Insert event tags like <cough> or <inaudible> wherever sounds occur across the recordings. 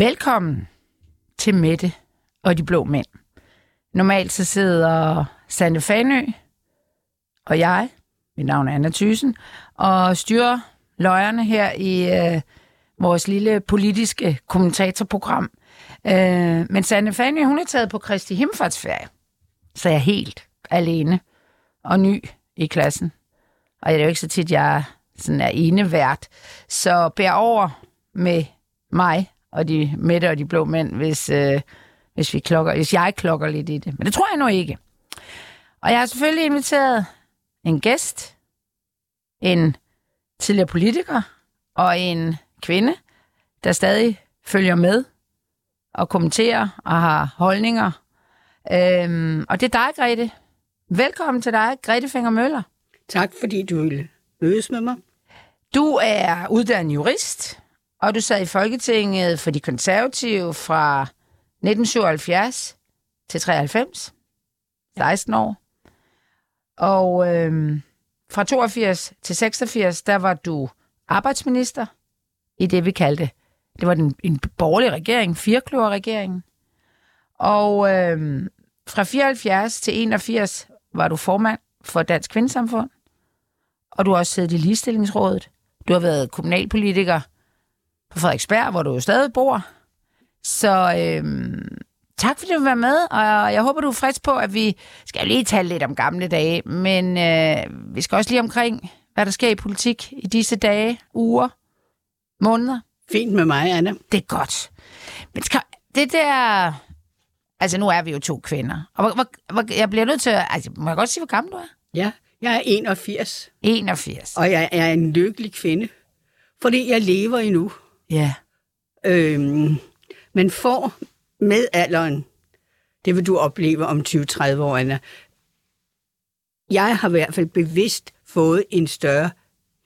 Velkommen til Mette og de blå mænd. Normalt så sidder Sande Fanø og jeg, mit navn er Anna Thysen, og styrer løjerne her i øh, vores lille politiske kommentatorprogram. Øh, men Sande Fanø, hun er taget på Kristi Himmelfartsferie, så jeg er helt alene og ny i klassen. Og det er jo ikke så tit, jeg sådan er enevært. Så bær over med mig og de Mette og de blå mænd, hvis, øh, hvis, vi klokker, hvis jeg klokker lidt i det. Men det tror jeg nu ikke. Og jeg har selvfølgelig inviteret en gæst, en tidligere politiker og en kvinde, der stadig følger med og kommenterer og har holdninger. Øhm, og det er dig, Grete. Velkommen til dig, Grete Finger Møller. Tak, fordi du ville mødes med mig. Du er uddannet jurist, og du sad i Folketinget for de konservative fra 1977 til 93. 16 år. Og øhm, fra 82 til 86, der var du arbejdsminister i det, vi kaldte, det var den, en borgerlig regering, firkløverregeringen. Og øhm, fra 74 til 81 var du formand for Dansk Kvindesamfund, og du har også siddet i Ligestillingsrådet. Du har været kommunalpolitiker på Frederiksberg, hvor du jo stadig bor. Så øhm, tak fordi du vil være med, og jeg håber, du er frisk på, at vi skal lige tale lidt om gamle dage, men øh, vi skal også lige omkring, hvad der sker i politik i disse dage, uger, måneder. Fint med mig, Anna. Det er godt. Men skal, det der... Altså, nu er vi jo to kvinder. Og hvor, hvor, hvor, jeg bliver nødt til at... Altså, må jeg godt sige, hvor gammel du er? Ja, jeg er 81, 81. og jeg er en lykkelig kvinde, fordi jeg lever endnu. Ja. Øhm, men får med alderen, det vil du opleve om 20-30 år, Anna, jeg har i hvert fald bevidst fået en større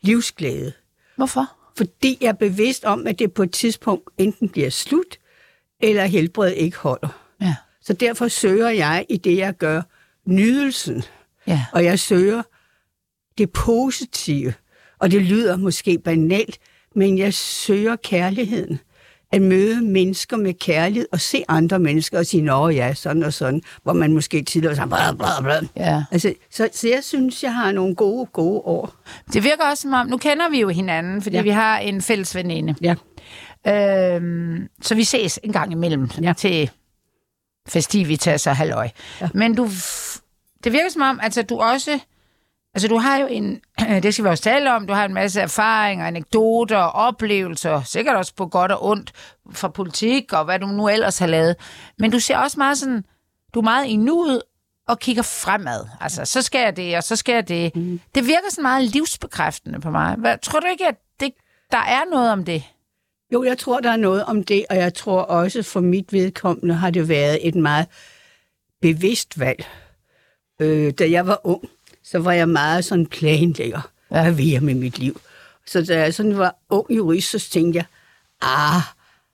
livsglæde. Hvorfor? Fordi jeg er bevidst om, at det på et tidspunkt enten bliver slut, eller helbredet ikke holder. Ja. Så derfor søger jeg i det, jeg gør, nydelsen. Ja. Og jeg søger det positive. Og det lyder måske banalt, men jeg søger kærligheden. At møde mennesker med kærlighed og se andre mennesker og sige, nå ja, sådan og sådan, hvor man måske tidligere sagde, bla, bla, bla. Ja. Altså, så, så jeg synes, jeg har nogle gode, gode år. Det virker også som om, nu kender vi jo hinanden, fordi ja. Vi har en fælles veninde. Ja. Øhm, så vi ses en gang imellem ja. Til festivitas og halløj. Ja. Men du, det virker som om, altså du også, altså du har jo en, <clears throat> det skal vi også tale om, du har en masse erfaringer, anekdoter, oplevelser, sikkert også på godt og ondt fra politik og hvad du nu ellers har lavet. Men du ser også meget sådan, du er meget i nuet og kigger fremad. Altså, så skal jeg det, og så skal jeg det. Mm. Det virker sådan meget livsbekræftende på mig. Hvad, tror du ikke, at det, der er noget om det? Jo, jeg tror, der er noget om det, og jeg tror også for mit vedkommende har det været et meget bevidst valg. Øh, da jeg var ung, så var jeg meget sådan planlægger. Ja. Hvad vil jeg med mit liv? Så da jeg sådan var ung jurist, så tænkte jeg, ah,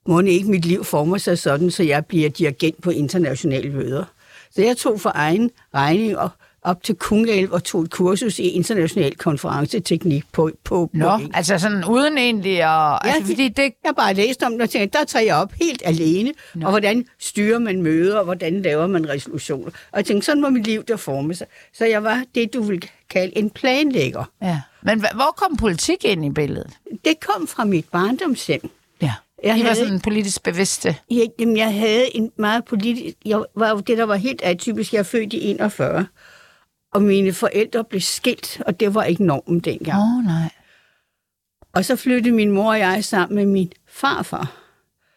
må ikke mit liv former sig sådan, så jeg bliver dirigent på internationale møder. Så jeg tog for egen regning og op til Kungalv og tog et kursus i international konferenceteknik på, på, Nå, på altså sådan uden egentlig at... Ja, altså, fordi det, jeg bare læst om det og tænkte, der tager jeg op helt alene, Nå. og hvordan styrer man møder, og hvordan laver man resolutioner. Og jeg tænkte, sådan må mit liv der forme sig. Så jeg var det, du vil kalde en planlægger. ja. Men hvor kom politik ind i billedet? Det kom fra mit barndomshjem. Ja. Jeg I var sådan politisk bevidste. Jeg, jamen, jeg havde en meget politisk... Jeg var jo det, der var helt atypisk. Jeg er født i 41, og mine forældre blev skilt, og det var ikke normen dengang. Åh, oh, nej. Og så flyttede min mor og jeg sammen med min farfar,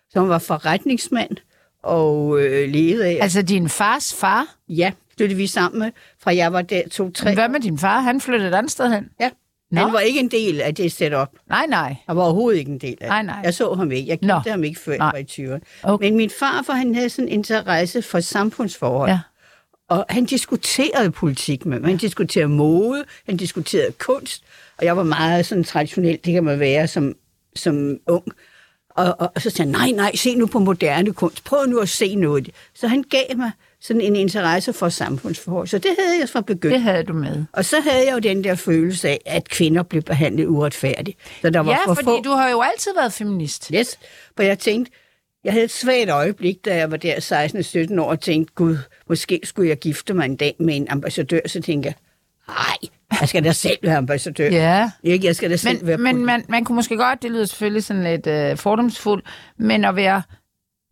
som var forretningsmand og øh, levede af... Altså din fars far? Ja, flyttede vi sammen med, fra jeg var der to-tre. Hvad med din far? Han flyttede et andet sted hen? Ja, Nå. han var ikke en del af det setup. Nej, nej. Han var overhovedet ikke en del af Nej, det. nej. Jeg så ham ikke. Jeg Nå. kendte ham ikke før Nej. jeg var i 20'erne. Okay. Men min farfar, han havde sådan en interesse for samfundsforhold. Ja. Og han diskuterede politik med mig. Han diskuterede mode, han diskuterede kunst. Og jeg var meget sådan traditionel, det kan man være som, som ung. Og, og, og så sagde han, nej, nej, se nu på moderne kunst. Prøv nu at se noget. Så han gav mig sådan en interesse for samfundsforhold. Så det havde jeg fra begyndelsen. Det havde du med. Og så havde jeg jo den der følelse af, at kvinder blev behandlet uretfærdigt. Så der var Ja, for fordi få... du har jo altid været feminist. Yes, for jeg tænkte, jeg havde et svagt øjeblik, da jeg var der 16-17 år, og tænkte, gud, måske skulle jeg gifte mig en dag med en ambassadør. Så tænkte jeg, nej, jeg skal da selv være ambassadør. Ja. Ikke, jeg skal da selv være Men, men politi- man, man kunne måske godt, det lyder selvfølgelig sådan lidt øh, fordomsfuldt, men at være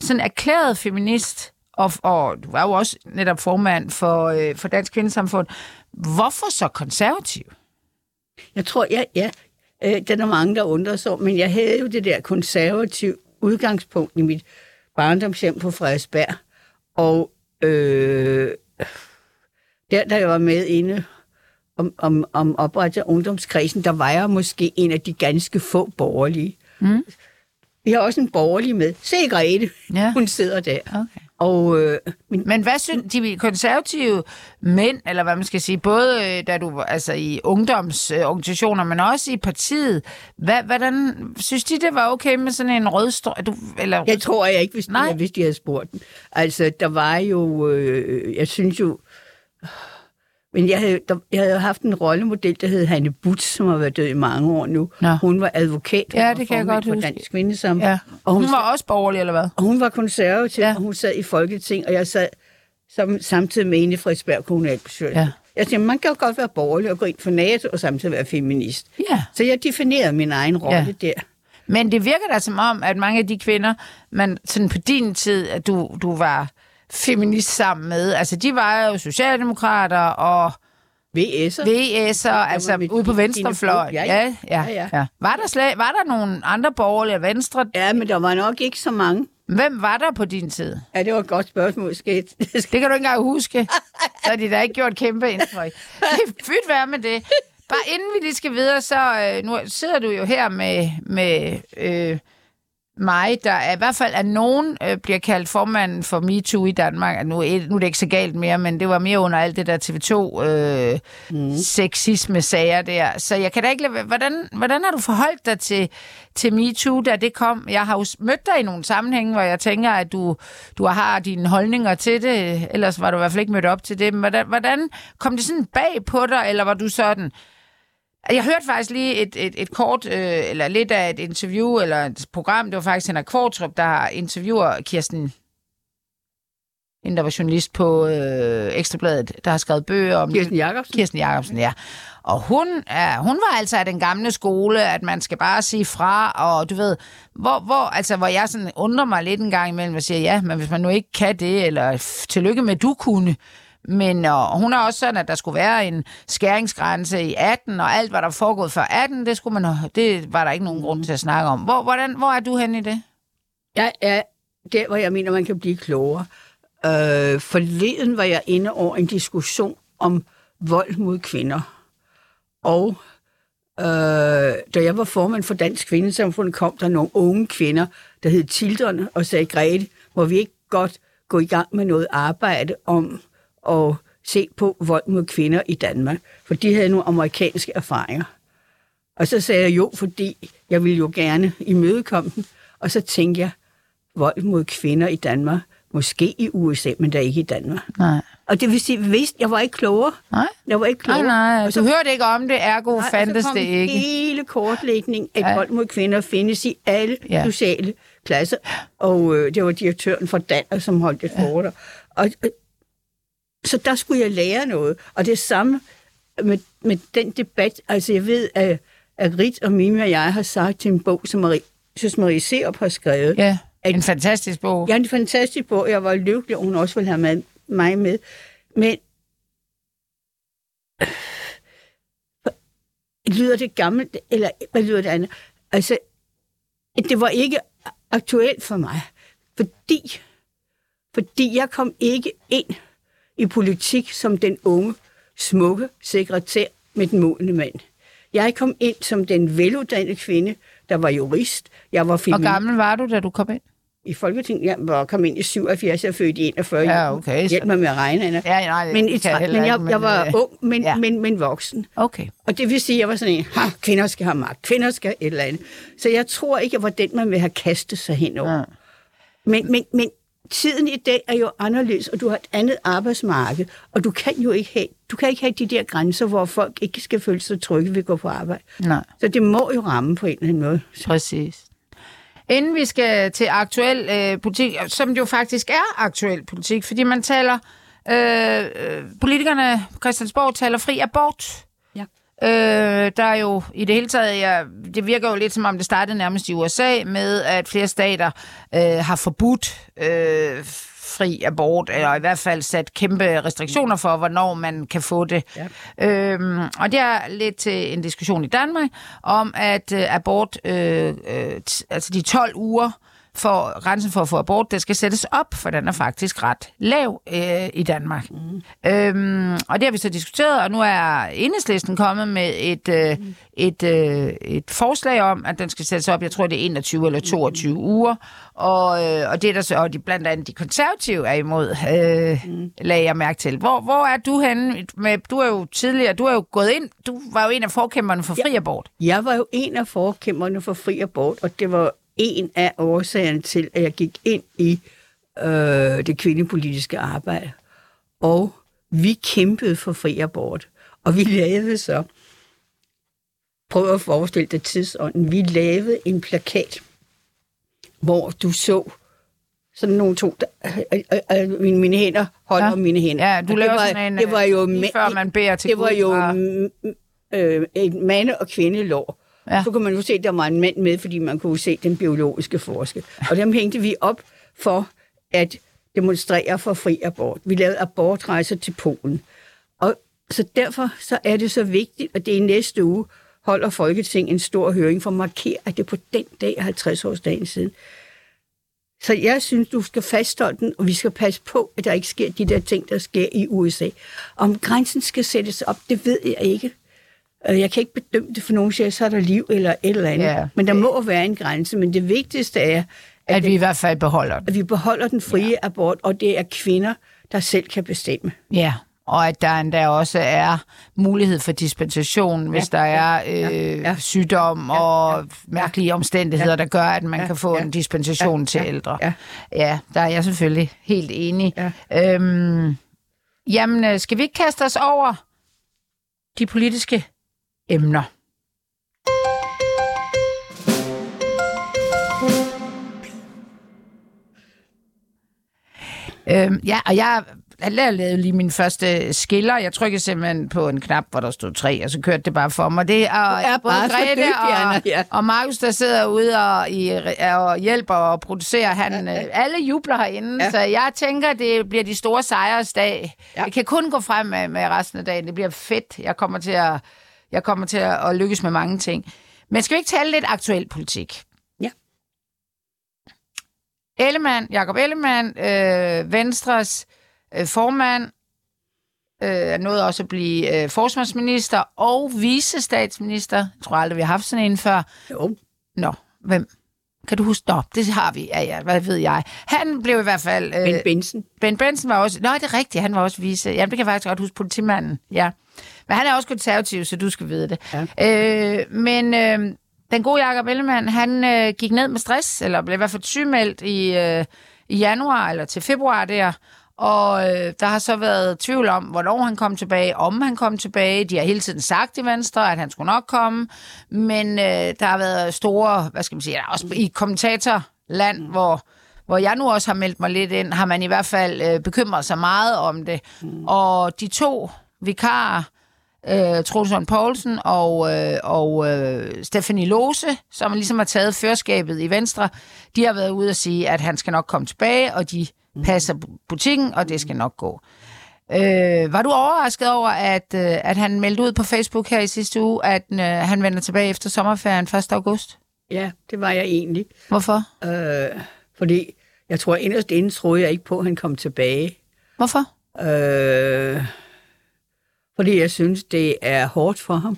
sådan erklæret feminist, og, og du var jo også netop formand for, øh, for Dansk Kvindesamfund, hvorfor så konservativ? Jeg tror, ja, ja. Øh, der er mange, der undrer sig men jeg havde jo det der konservative udgangspunkt i mit barndomshjem på Frederiksberg. Og øh, der, da jeg var med inde om, om, om oprettet af ungdomskredsen, der var jeg måske en af de ganske få borgerlige. Mm. Vi har også en borgerlig med. Se Grete, Ja. hun sidder der. Okay. Og øh, min, Men hvad synes de konservative mænd, eller hvad man skal sige, både øh, da du altså i ungdomsorganisationer, men også i partiet, hvad, hvordan synes de, det var okay med sådan en rød strø, du, eller Jeg tror jeg ikke, hvis de, hvis de havde spurgt den. Altså, der var jo, øh, jeg synes jo, men jeg havde, der, jeg havde haft en rollemodel, der hed Hanne Butz, som har været død i mange år nu. Nå. Hun var advokat. Hun Ja, var det kan jeg godt for huske. Dansk Kvindesamfund. ja. Og hun, hun var også borgerlig, eller hvad? og hun var konservativ, Ja. og hun sad i Folketing, og jeg sad som, samtidig med inde i Frederiksberg kommunalbestyrelse. Ja. Jeg siger, man kan jo godt være borgerlig og gå ind for NATO, og samtidig være feminist. Ja. Så jeg definerede min egen rolle Ja. der. Men det virker da som om, at mange af de kvinder, man sådan på din tid, at du, du var feminist sammen med, altså de var jo socialdemokrater og VS'er. VS'er, altså mit- ude på fod. Ja, Ja, ja. ja. ja. Var, der slet, var der nogle andre borgerlige venstre? Ja, men der var nok ikke så mange. Hvem var der på din tid? Ja, det var et godt spørgsmål, sket. <laughs> Det kan du ikke engang huske. Så har de da ikke gjort kæmpe indtryk. Fyt være med det. Bare inden vi lige skal videre, så øh, nu sidder du jo her med, med øh, mig, der er, i hvert fald er nogen, øh, bliver kaldt formanden for MeToo i Danmark. Nu, er- nu er det ikke så galt mere, men det var mere under alt det der TV2 øh, mm. sexisme-sager der. Så jeg kan da ikke lade, hvordan, hvordan har du forholdt dig til, til MeToo, da det kom? Jeg har jo mødt dig i nogle sammenhænge, hvor jeg tænker, at du, du har dine holdninger til det. Ellers var du i hvert fald ikke mødt op til det. Men hvordan, hvordan kom det sådan bag på dig, eller var du sådan... Jeg hørte faktisk lige et, et, et kort, øh, eller lidt af et interview, eller et program, det var faktisk Henrik Kvartrup, der interviewer Kirsten, hende der var journalist på øh, Ekstrabladet, der har skrevet bøger om Kirsten Jacobsen. Kirsten Jacobsen, ja. Og hun, er, hun var altså af den gamle skole, at man skal bare sige fra, og du ved, hvor, hvor, altså, hvor jeg sådan undrer mig lidt en gang imellem og siger, ja, men hvis man nu ikke kan det, eller tillykke med, du kunne. Men og hun er også sådan, at der skulle være en skæringsgrænse i 18, og alt, hvad der er foregået før 18, det, skulle man, det var der ikke nogen grund til at snakke om. Hvor, hvordan, hvor er du henne i det? Jeg er der, hvor jeg mener, man kan blive klogere. Øh, forleden var jeg inde over en diskussion om vold mod kvinder. Og øh, da jeg var formand for Dansk Kvindesamfund, kom der nogle unge kvinder, der hed Tilderne og sagde, Grete, må vi ikke godt gå i gang med noget arbejde om at se på vold mod kvinder i Danmark. For de havde nogle amerikanske erfaringer. Og så sagde jeg jo, fordi jeg ville jo gerne imødekomme dem. Og så tænkte jeg, vold mod kvinder i Danmark, måske i USA, men da ikke i Danmark. Nej. Og det vil sige, vidst, jeg var ikke klogere. Nej? Jeg var ikke Nej, klogere. nej, Og du hørte ikke om det, ergo Nej, fandtes så det ikke. hele kortlægning af Ja. ja. vold mod kvinder findes i alle Ja. ja. sociale klasser. Og øh, det var direktøren for Danner, som holdt et foredrag. Og, øh, så der skulle jeg lære noget. Og det samme med, med den debat. Altså jeg ved, at, at Rit og Mimi og jeg har sagt til en bog, som Marie, synes Marie Serup har skrevet. Ja, en fantastisk bog. Er en fantastisk bog. Jeg var lykkelig, og hun også ville have med, mig med. Men lyder det gammelt, eller hvad lyder det andet? Altså, det var ikke aktuelt for mig, fordi, fordi jeg kom ikke ind i politik som den unge, smukke sekretær med den modne mand. Jeg kom ind som den veluddannede kvinde, der var jurist. Jeg var Hvor feminist gammel var du, da du kom ind? i Folketinget. Jeg var kom ind i 77, jeg født i 41. Ja, okay, Hjælp mig med at regne, Anna. Ja, nej, men, heller men, jeg, ikke, jeg var øh, ung, men, ja. ja. men, men voksen. Okay. Og det vil sige, at jeg var sådan en, ha, kvinder skal have magt, kvinder skal et eller andet. Så jeg tror ikke, jeg var den, man vil have kastet sig henover. Ja. Men, men, men tiden i dag er jo anderledes, og du har et andet arbejdsmarked, og du kan jo ikke have, du kan ikke have de der grænser, hvor folk ikke skal føle sig trygge ved at gå på arbejde. Nej, Så det må jo ramme på en eller anden måde. præcis. Inden vi skal til aktuel øh, politik, som jo faktisk er aktuel politik, fordi man taler, øh, øh, politikerne på Christiansborg taler fri abort. Øh, der er jo i det hele taget, ja, det virker jo lidt som om det startede nærmest i USA med, at flere stater øh, har forbudt øh, fri abort, eller i hvert fald sat kæmpe restriktioner for, hvornår man kan få det. Ja. Øhm, og det er lidt til en diskussion i Danmark om, at øh, abort, øh, øh, altså de 12 uger, for grænsen for at få abort, det skal sættes op, for den er faktisk ret lav øh, i Danmark. Mm. Øhm, og det har vi så diskuteret, og nu er enhedslisten kommet med et, øh, mm. et, øh, et forslag om, at den skal sættes op, jeg tror det er 21 eller 22 mm. uger, og, øh, og det er der så, og de, blandt andet de konservative er imod, øh, mm. lagde jeg mærke til. Hvor, hvor er du henne? Med, du er jo tidligere, du er jo gået ind, du var jo en af forkæmperne for fri abort. Jeg var jo en af forkæmperne for fri abort, og det var en af årsagerne til, at jeg gik ind i øh, det kvindepolitiske arbejde. Og vi kæmpede for fri abort. Og vi lavede så, prøv at forestille dig tidsånden, vi lavede en plakat, hvor du så sådan nogle to, der, øh, øh, øh, mine, mine hænder holder Ja. mine hænder. Ja, du laver det var, sådan en, det var jo øh, lige før man beder til det var jo øh, et mande- og kvindelår. Ja. Så kunne man jo se, at der var en mand med, fordi man kunne se den biologiske forskel. Og dem hængte vi op for at demonstrere for fri abort. Vi lavede abortrejser til Polen. Og så derfor så er det så vigtigt, at det i næste uge holder Folketinget en stor høring for at markere, at det på den dag 50-årsdagen siden. Så jeg synes, du skal fastholde den, og vi skal passe på, at der ikke sker de der ting, der sker i USA. Om grænsen skal sættes op, det ved jeg ikke. Øh, Jeg kan ikke bedømme det, for nogen siger, så er der liv eller et eller andet. Ja. Men der må være en grænse. Men det vigtigste er, at, At vi i hvert fald beholder den. at vi beholder den frie ja. abort, og det er kvinder, der selv kan bestemme. Ja, og at der endda også er mulighed for dispensation, hvis Ja, der er ja, øh, ja. sygdom og mærkelige omstændigheder, der gør, at man Ja, kan få ja. en dispensation Ja, til ja, ældre. ja. ja, der er jeg selvfølgelig helt enig. Ja. Øhm, jamen, øh, skal vi ikke kaste os over de politiske emner? Øhm, ja, og jeg, jeg lavede lige min første skiller. Jeg trykkede simpelthen på en knap, hvor der stod tre, og så kørte det bare for mig. Det er, er både bare så Grete Anna, og, ja. og Markus, der sidder ude og, i, og hjælper og producerer. Han, ja, Alle jubler herinde, ja. Ja. så jeg tænker, det bliver de store sejrsdag. Ja. Ja. Jeg kan kun gå frem med, med resten af dagen. Det bliver fedt. Jeg kommer til at, jeg kommer til at, at lykkes med mange ting. Men skal vi ikke tale lidt aktuel politik? Ja. Ellemann, Jakob Ellemann, øh, Venstres øh, formand, øh, er nået også at blive øh, forsvarsminister og vicestatsminister. Jeg tror aldrig, vi har haft sådan en før. Jo. Nå, hvem? Kan du huske? Nå, det har vi. Ja, ja, hvad ved jeg. Han blev i hvert fald... Øh, Ben Benson. Ben Benson var også... Nå, det er rigtigt, han var også vice... Jamen, det kan jeg faktisk godt huske, politimanden. Ja. Men han er også konservativ, så du skal vide det. Ja. Øh, men øh, den gode Jacob Ellemann, han øh, gik ned med stress, eller blev i hvert fald sygemeldt i, øh, i januar, eller til februar der. Og øh, der har så været tvivl om, hvornår han kom tilbage, om han kom tilbage. De har hele tiden sagt i Venstre, at han skulle nok komme. Men øh, der har været store, hvad skal man sige, der er også i kommentatorland, mm. hvor hvor jeg nu også har meldt mig lidt ind, har man i hvert fald øh, bekymret sig meget om det. Mm. Og de to vikarer, øh, Troels Lund Poulsen og, øh, og øh, Stephanie Lose, som ligesom har taget førskabet i Venstre, de har været ude og sige, at han skal nok komme tilbage, og de passer bu- butikken, og det skal nok gå. Øh, var du overrasket over, at, øh, at han meldte ud på Facebook her i sidste uge, at øh, han vender tilbage efter sommerferien 1. august? Ja, det var jeg egentlig. Hvorfor? Øh, fordi jeg tror inderst inden troede jeg ikke på, at han kom tilbage. Hvorfor? Øh, fordi jeg synes, det er hårdt for ham.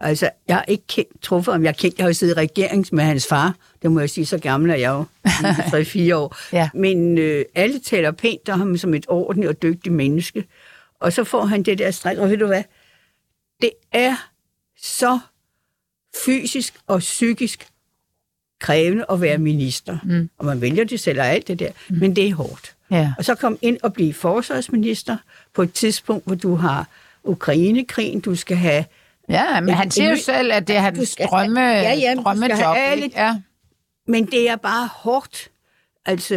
Altså, jeg har ikke kendt, truffet ham. Jeg, kendt, jeg har jo siddet i regerings med hans far. Det må jeg sige, så gammel er jeg jo. <laughs> 3-4 år. Ja. Men øh, alle taler pænt om ham som et ordentligt og dygtigt menneske. Og så får han det der stress. Og ved du hvad? Det er så fysisk og psykisk krævende at være minister. Mm. Og man vælger det selv og alt det der. Mm. Men det er hårdt. Ja. Og så kom ind og blive forsvarsminister på et tidspunkt, hvor du har Ukrainekrigen, du skal have... Ja, men En- han siger jo selv, at det er Du hans drømme, have- ja, ja, drømmejob. alle-? Ja. Men det er bare hårdt. Altså,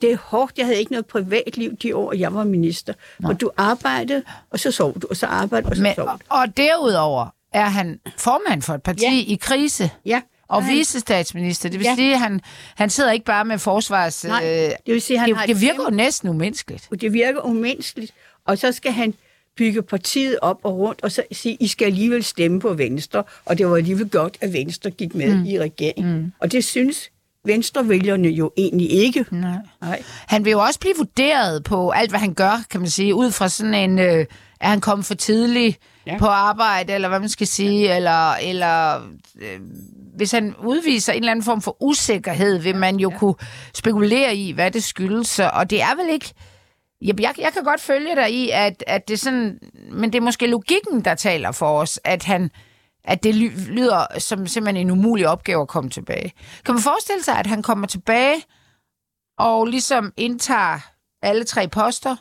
det er hårdt. Jeg havde ikke noget privatliv de år, jeg var minister. Og du arbejdede, og så sov du, og så arbejdede, og så Men, sov og, du. og derudover er han formand for et parti Ja. i krise. Ja. Og Nej. vicestatsminister. Det vil Ja. sige, at han, han sidder ikke bare med forsvars... Nej, det vil sige, han det, har et det virker jo næsten umenneskeligt. Det virker umenneskeligt. Og så skal han bygge partiet op og rundt, og så sige, I skal alligevel stemme på Venstre, og det var alligevel godt, at Venstre gik med mm. i regeringen. Mm. Og det synes Venstrevælgerne jo egentlig ikke. Nej. Nej. Han vil jo også blive vurderet på alt, hvad han gør, kan man sige, ud fra sådan en... Øh, er han kommet for tidligt ja. Ja. på arbejde, eller hvad man skal sige, eller, eller øh, hvis han udviser en eller anden form for usikkerhed, vil man jo ja. kunne spekulere i, hvad det skyldes. Og det er vel ikke... Jeg, jeg, jeg kan godt følge dig i, at, at det er sådan... Men det er måske logikken, der taler for os, at han at det lyder som simpelthen en umulig opgave at komme tilbage. Kan man forestille sig, at han kommer tilbage og ligesom indtager alle tre poster,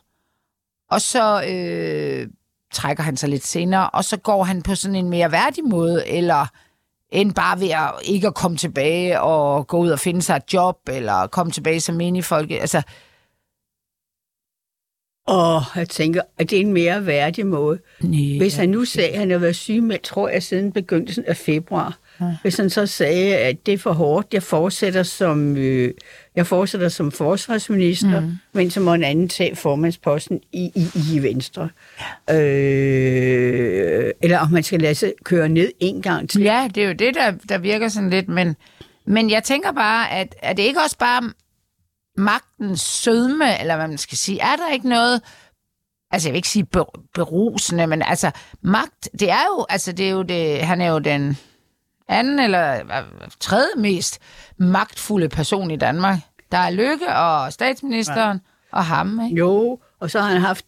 og så øh, trækker han sig lidt senere, og så går han på sådan en mere værdig måde, eller end bare ved at ikke at komme tilbage og gå ud og finde sig et job, eller komme tilbage som menig folk. Altså, og jeg tænker, at det er en mere værdig måde. nej, Hvis han nu sagde, at han har været syg med, tror jeg, siden begyndelsen af februar. Ja. Hvis han så sagde, at det er for hårdt, jeg fortsætter som, øh, jeg fortsætter som forsvarsminister, mm. men så må en anden tage formandsposten i, i, i Venstre. Ja. Øh, eller om man skal lade sig køre ned en gang til. Ja, det er jo det, der, der virker sådan lidt, men, men jeg tænker bare, at er det ikke også bare magtens sødme, eller hvad man skal sige? Er der ikke noget, altså jeg vil ikke sige ber- berusende, men altså magt, det er jo, altså det er jo det, han er jo den anden eller hvad, tredje mest magtfulde person i Danmark. Der er Lykke og statsministeren ja. og ham, ikke? Jo, og så har han haft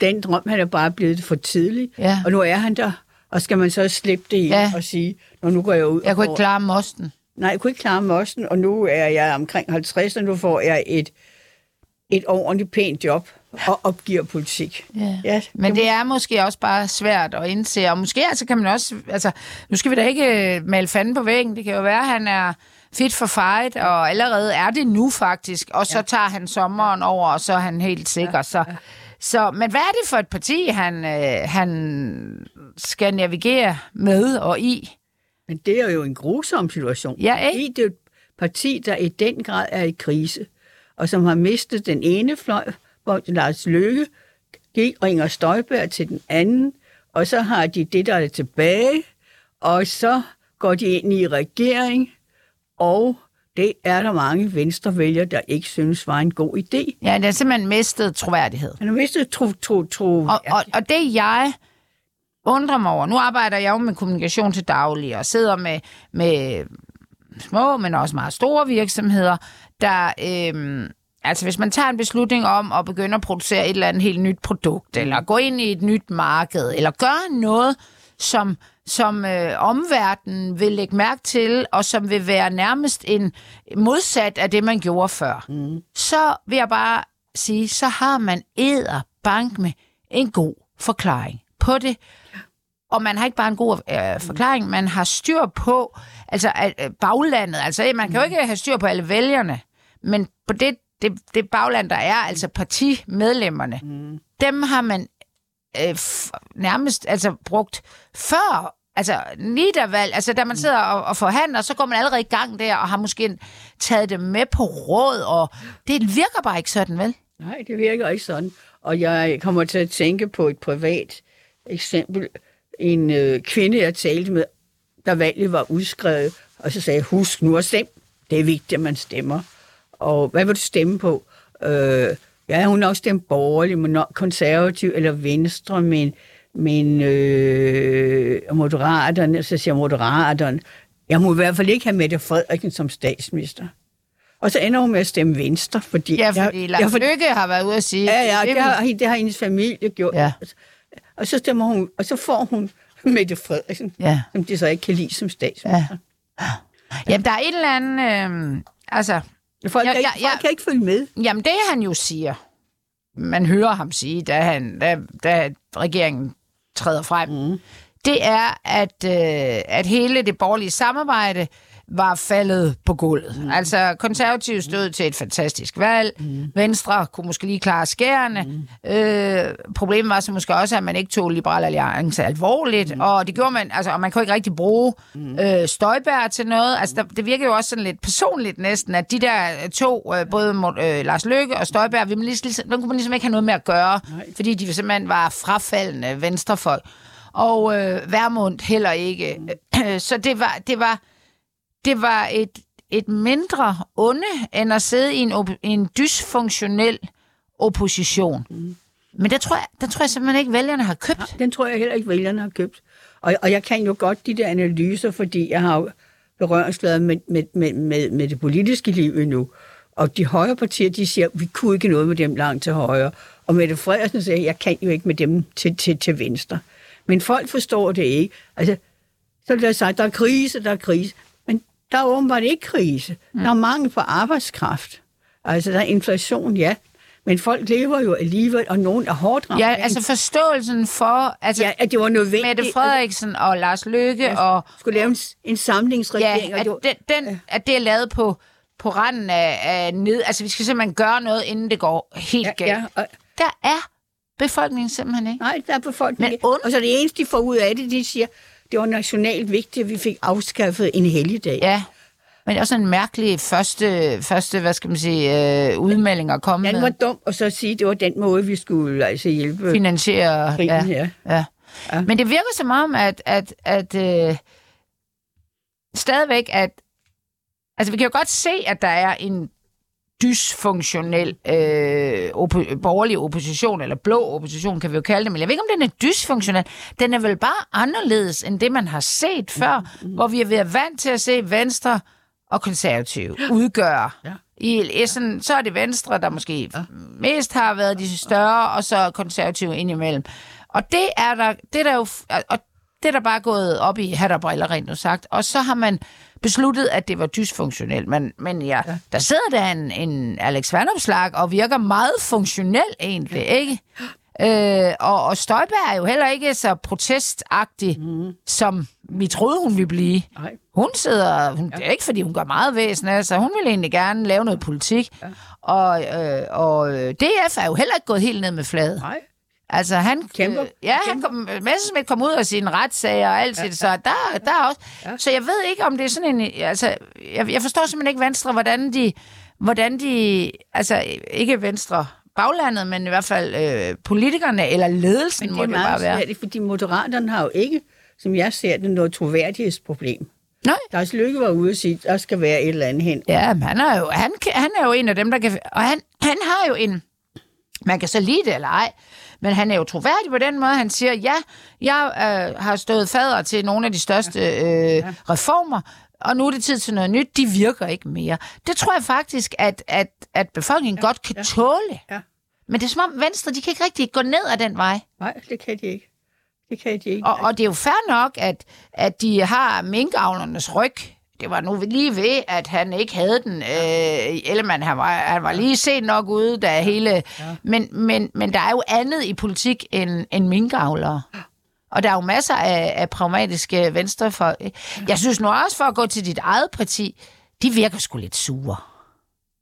den drøm, han er bare blevet for tidlig. Ja. Og nu er han der, og skal man så slippe det ind Ja. og sige, når nu går jeg ud Jeg kunne får- ikke klare mosten. Nej, jeg kunne ikke klare mosten, og nu er jeg omkring 50, og nu får jeg et, et ordentligt pænt job og opgiver politik. Ja. Ja, Men det er måske også bare svært at indse, og måske altså kan man også, altså, nu skal vi da ikke øh, male fanden på væggen, det kan jo være, at han er fit for fight, og allerede er det nu faktisk, og så ja. tager han sommeren over, og så er han helt sikker. Ja. Så, så, men hvad er det for et parti, han, øh, han skal navigere med og i? Men det er jo en grusom situation. Ja, ikke? Det er et parti, der i den grad er i krise, og som har mistet den ene fløj, hvor Lars Løkke gik og Inger Støjberg til den anden, og så har de det, der er tilbage, og så går de ind i regering, og det er der mange venstrevælgere, der ikke synes var en god idé. Ja, den har simpelthen mistet troværdighed. Han har mistet tro, tro, tro. Og, og, og det jeg undrer mig over, nu arbejder jeg jo med kommunikation til daglig, og sidder med, med små, men også meget store virksomheder, der, øhm, altså hvis man tager en beslutning om at begynde at producere et eller andet helt nyt produkt, eller gå ind i et nyt marked, eller gøre noget, som, som øh, omverdenen vil lægge mærke til, og som vil være nærmest en modsat af det, man gjorde før, mm. så vil jeg bare sige, så har man æder bank med en god forklaring på det. Og man har ikke bare en god øh, forklaring, man har styr på altså øh, baglandet. Altså man kan jo ikke have styr på alle vælgerne, men på det, det, det bagland, der er, altså partimedlemmerne, mm. dem har man øh, nærmest altså brugt før Altså, niedervalg, altså da man sidder og, og forhandler, så går man allerede i gang der, og har måske taget det med på råd, og det virker bare ikke sådan, vel? Nej, det virker ikke sådan. Og jeg kommer til at tænke på et privat eksempel. En øh, kvinde, jeg talte med, da valget var udskrevet, og så sagde jeg, husk nu at stemme. Det er vigtigt, at man stemmer. Og hvad vil du stemme på? Øh, ja, hun har også stemt borgerlig, men konservativ eller venstre, men, men øh, moderaterne, så siger moderaterne. Jeg må i hvert fald ikke have Mette Frederiksen som statsminister. Og så ender hun med at stemme venstre, fordi... Ja, fordi jeg, Lars jeg, for- Lykke har været ude at sige... Ja, ja, det har, det har hendes familie gjort. Ja. Og så stemmer hun, og så får hun <laughs> Mette Frederiksen, Ja. som de så ikke kan lide som statsminister. Jamen, der er et eller andet... Øh, altså, Ja. Folk, Ja, kan ikke, ja, ja. folk kan ikke følge med. Jamen, det han jo siger, man hører ham sige, da, han, da, da regeringen træder frem, mm. det er, at, øh, at hele det borgerlige samarbejde var faldet på gulvet. Mm. Altså, konservative stod til et fantastisk valg. Mm. Venstre kunne måske lige klare skærene. Mm. Øh, problemet var så måske også, at man ikke tog Liberal Alliance alvorligt, mm. og det gjorde man, altså, og man kunne ikke rigtig bruge mm. øh, Støjbær til noget. Altså, der, det virkede jo også sådan lidt personligt næsten, at de der to, øh, både øh, Lars Løkke og Støjbær, vi, ligesom, dem kunne man ligesom ikke have noget med at gøre, Nej. fordi de simpelthen var frafaldende venstrefolk og øh, Værmund heller ikke. Mm. <clears throat> Så det var, det var, det var et, et mindre onde, end at sidde i en, op- en dysfunktionel opposition. Mm. Men det tror, jeg, det tror jeg simpelthen ikke, vælgerne har købt. Ja, den tror jeg heller ikke, vælgerne har købt. Og, og jeg kan jo godt de der analyser, fordi jeg har berøringsflader med, med, med, med, med det politiske liv endnu. Og de højre partier, de siger, vi kunne ikke noget med dem langt til højre. Og Mette Frederiksen siger, jeg kan jo ikke med dem til, til, til venstre. Men folk forstår det ikke. Altså, så vil jeg sige, der er krise, der er krise. Men der er åbenbart ikke krise. Mm. Der er mangel på arbejdskraft. Altså, der er inflation, ja. Men folk lever jo alligevel, og nogen er hårdt ramt. Ja, altså forståelsen for, altså, ja, at det var nødvendigt. Mette Frederiksen og Lars Løkke ja, og... Skulle lave en, en samlingsregering. Ja, at, og det, den, ja. at det er lavet på, på randen af, af ned... Altså, vi skal simpelthen gøre noget, inden det går helt ja, galt. Ja, og... Der er befolkningen simpelthen ikke. Nej, der er befolkningen ikke. Und... Og så det eneste, de får ud af det, de siger, det var nationalt vigtigt, at vi fik afskaffet en helligdag. Ja, men det er også en mærkelig første, første hvad skal man sige, øh, udmelding at komme Den var dum, og så sige, at det var den måde, vi skulle altså hjælpe. Finansiere. Krigen, ja. Ja. ja. ja. Men det virker som om, at, at, at øh, stadigvæk, at altså vi kan jo godt se, at der er en dysfunktionel øh, op- borgerlig opposition, eller blå opposition, kan vi jo kalde det, men jeg ved ikke, om den er dysfunktionel. Den er vel bare anderledes, end det, man har set før, mm-hmm. hvor vi er at vant til at se Venstre og konservative udgøre. Ja. I, sådan, så er det Venstre, der måske ja. mest har været de større, og så konservative indimellem. Og det er der, det er der jo, og det er der bare gået op i hat og briller, rent nu sagt. Og så har man besluttet, at det var dysfunktionelt. Men, men ja, ja. der sidder der en, en Alex Vandopslag og virker meget funktionel egentlig, ja. ikke? Øh, og, og Støjberg er jo heller ikke så protestagtig, mm. som vi troede, hun ville blive. Nej. Hun sidder, hun, ja. det er ikke fordi, hun gør meget væsen af altså, hun vil egentlig gerne lave noget politik. Ja. Og, øh, og DF er jo heller ikke gået helt ned med fladet. Nej. Altså han kæmper. Øh, ja, han kom, Messerschmidt kom ud af sine retssager og alt ja, det, så der, der er også. Ja. Så jeg ved ikke, om det er sådan en... Altså, jeg, jeg forstår simpelthen ikke Venstre, hvordan de... Hvordan de altså, ikke Venstre baglandet, men i hvert fald øh, politikerne eller ledelsen må det, det bare være. Det, fordi moderaterne har jo ikke, som jeg ser det, noget troværdighedsproblem. Nej. Lars Lykke var ude og sige, at der skal være et eller andet hen. Ja, men han er jo, han, han er jo en af dem, der kan... Og han, han har jo en... Man kan så lide det eller ej, men han er jo troværdig på den måde. Han siger, ja, jeg øh, har stået fader til nogle af de største øh, reformer, og nu er det tid til noget nyt. De virker ikke mere. Det tror jeg faktisk, at, at, at befolkningen ja, godt kan ja. tåle. Ja. Men det er som om Venstre, de kan ikke rigtig gå ned ad den vej. Nej, det kan de ikke. Det kan de ikke. Og, og det er jo fair nok, at, at de har minkavlernes ryg det var nu lige ved, at han ikke havde den. Øh, Ellemann, han var, han var lige set nok ude, da hele... Ja. Men, men, men der er jo andet i politik end, end minkavlere. Og der er jo masser af, af pragmatiske venstrefolk. Jeg synes nu også, for at gå til dit eget parti, de virker sgu lidt sure.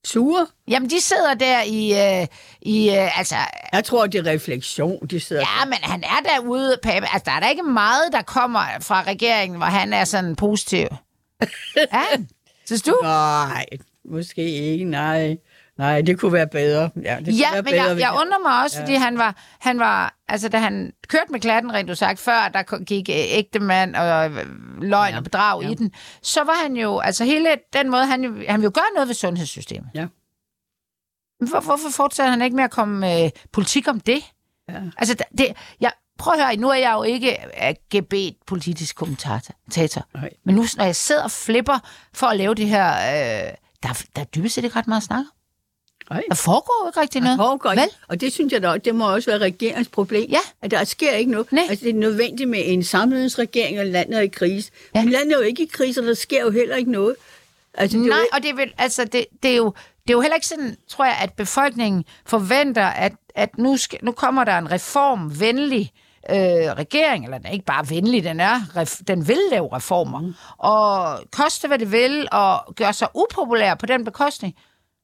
Sure? Jamen, de sidder der i... Øh, i øh, altså, jeg tror, det er refleksion, de sidder Ja, der. men han er derude, Pape. Altså, der er der ikke meget, der kommer fra regeringen, hvor han er sådan positiv. <laughs> Ja, synes du? Nej, måske ikke, nej. Nej, det kunne være bedre. Ja, det ja være men bedre, jeg, jeg undrer mig også, ja. fordi han var, han var, altså da han kørte med klatten, rent du sagt, før der gik ægte mand og øh, løgn ja. og bedrag ja. i den, så var han jo, altså hele den måde, han, han ville jo gøre noget ved sundhedssystemet. Ja. Hvor, hvorfor fortsætter han ikke med at komme med politik om det? Ja. Altså, det, jeg, prøv at høre, nu er jeg jo ikke AGB politisk kommentator. Nej. Men nu, når jeg sidder og flipper for at lave det her, øh, der, der er dybest set ikke ret meget at snakke Nej. Der foregår jo ikke rigtig noget. Der foregår ikke. Og det synes jeg da, det må også være regeringens problem. Ja. At der sker ikke noget. Nej. Altså, det er nødvendigt med en samlingsregering, og landet er i krise. Ja. Men landet er jo ikke i krise, og der sker jo heller ikke noget. Altså, det Nej, jo... og det er, vel, altså, det, det, er jo, det er jo heller ikke sådan, tror jeg, at befolkningen forventer, at, at nu, skal, nu kommer der en reformvenlig øh, regering, eller den er ikke bare venlig, den er, den vil lave reformer, mm. og koste hvad det vil, og gøre sig upopulær på den bekostning.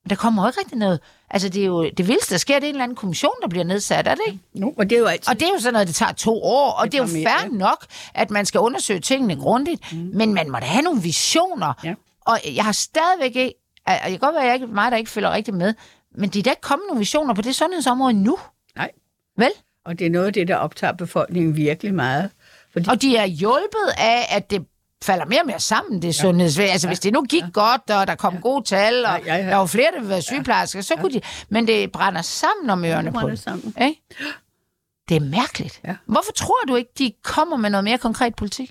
Men der kommer jo ikke rigtig noget. Altså, det er jo det vildeste, der sker, det er en eller anden kommission, der bliver nedsat, er det ikke? Nu, og det er jo altid... Og det er jo sådan noget, det tager to år, og det, det er jo fair nok, at man skal undersøge tingene grundigt, mm. men man må da have nogle visioner. Ja. Og jeg har stadigvæk ikke, jeg kan godt være, at jeg ikke, mig, der ikke følger rigtig med, men de er da ikke kommet nogle visioner på det sundhedsområde nu. Nej, Vel? Og det er noget af det, der optager befolkningen virkelig meget. Fordi Og de er hjulpet af, at det falder mere og mere sammen, det ja. sundhedsvæsen. Altså, ja. hvis det nu gik ja. godt, og der kom ja. gode tal, og Ja, ja, ja. der var flere, der ville være sygeplejersker, så kunne de... Men det brænder sammen om ørerne på dem. sammen. Ikke? Det er mærkeligt. Ja. Hvorfor tror du ikke, de kommer med noget mere konkret politik?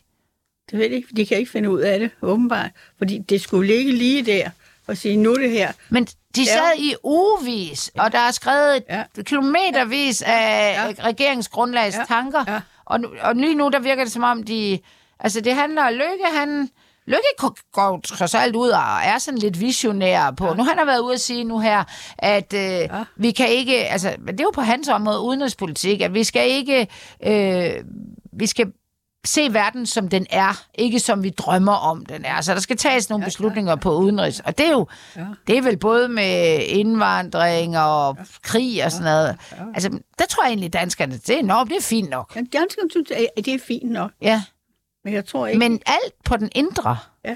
Det ved jeg ikke, de kan ikke finde ud af det, åbenbart. Fordi det skulle ligge lige der og sige, nu det her. Men de Ja. sad i ugevis, og der er skrevet Ja. kilometervis af Ja. regeringsgrundlags Ja. tanker. Ja. Og, og lige nu, der virker det som om, de... Altså, det handler... Lykke, han... Lykke går- trods alt ud og er sådan lidt visionær på. Ja. Nu han har været ude at sige nu her, at øh, ja. vi kan ikke... Altså, det er jo på hans område udenrigspolitik, at vi skal ikke... Øh, vi skal se verden, som den er, ikke som vi drømmer om, den er. Så der skal tages nogle ja, beslutninger på udenrigs. Og det er jo, ja. det er vel både med indvandring og ja. krig og sådan noget. Ja. Altså, der tror jeg egentlig, danskerne, det er, nå, det er fint nok. Jamen, danskerne synes, at det er fint nok, Ja. men jeg tror ikke... Men alt på den indre. Ja.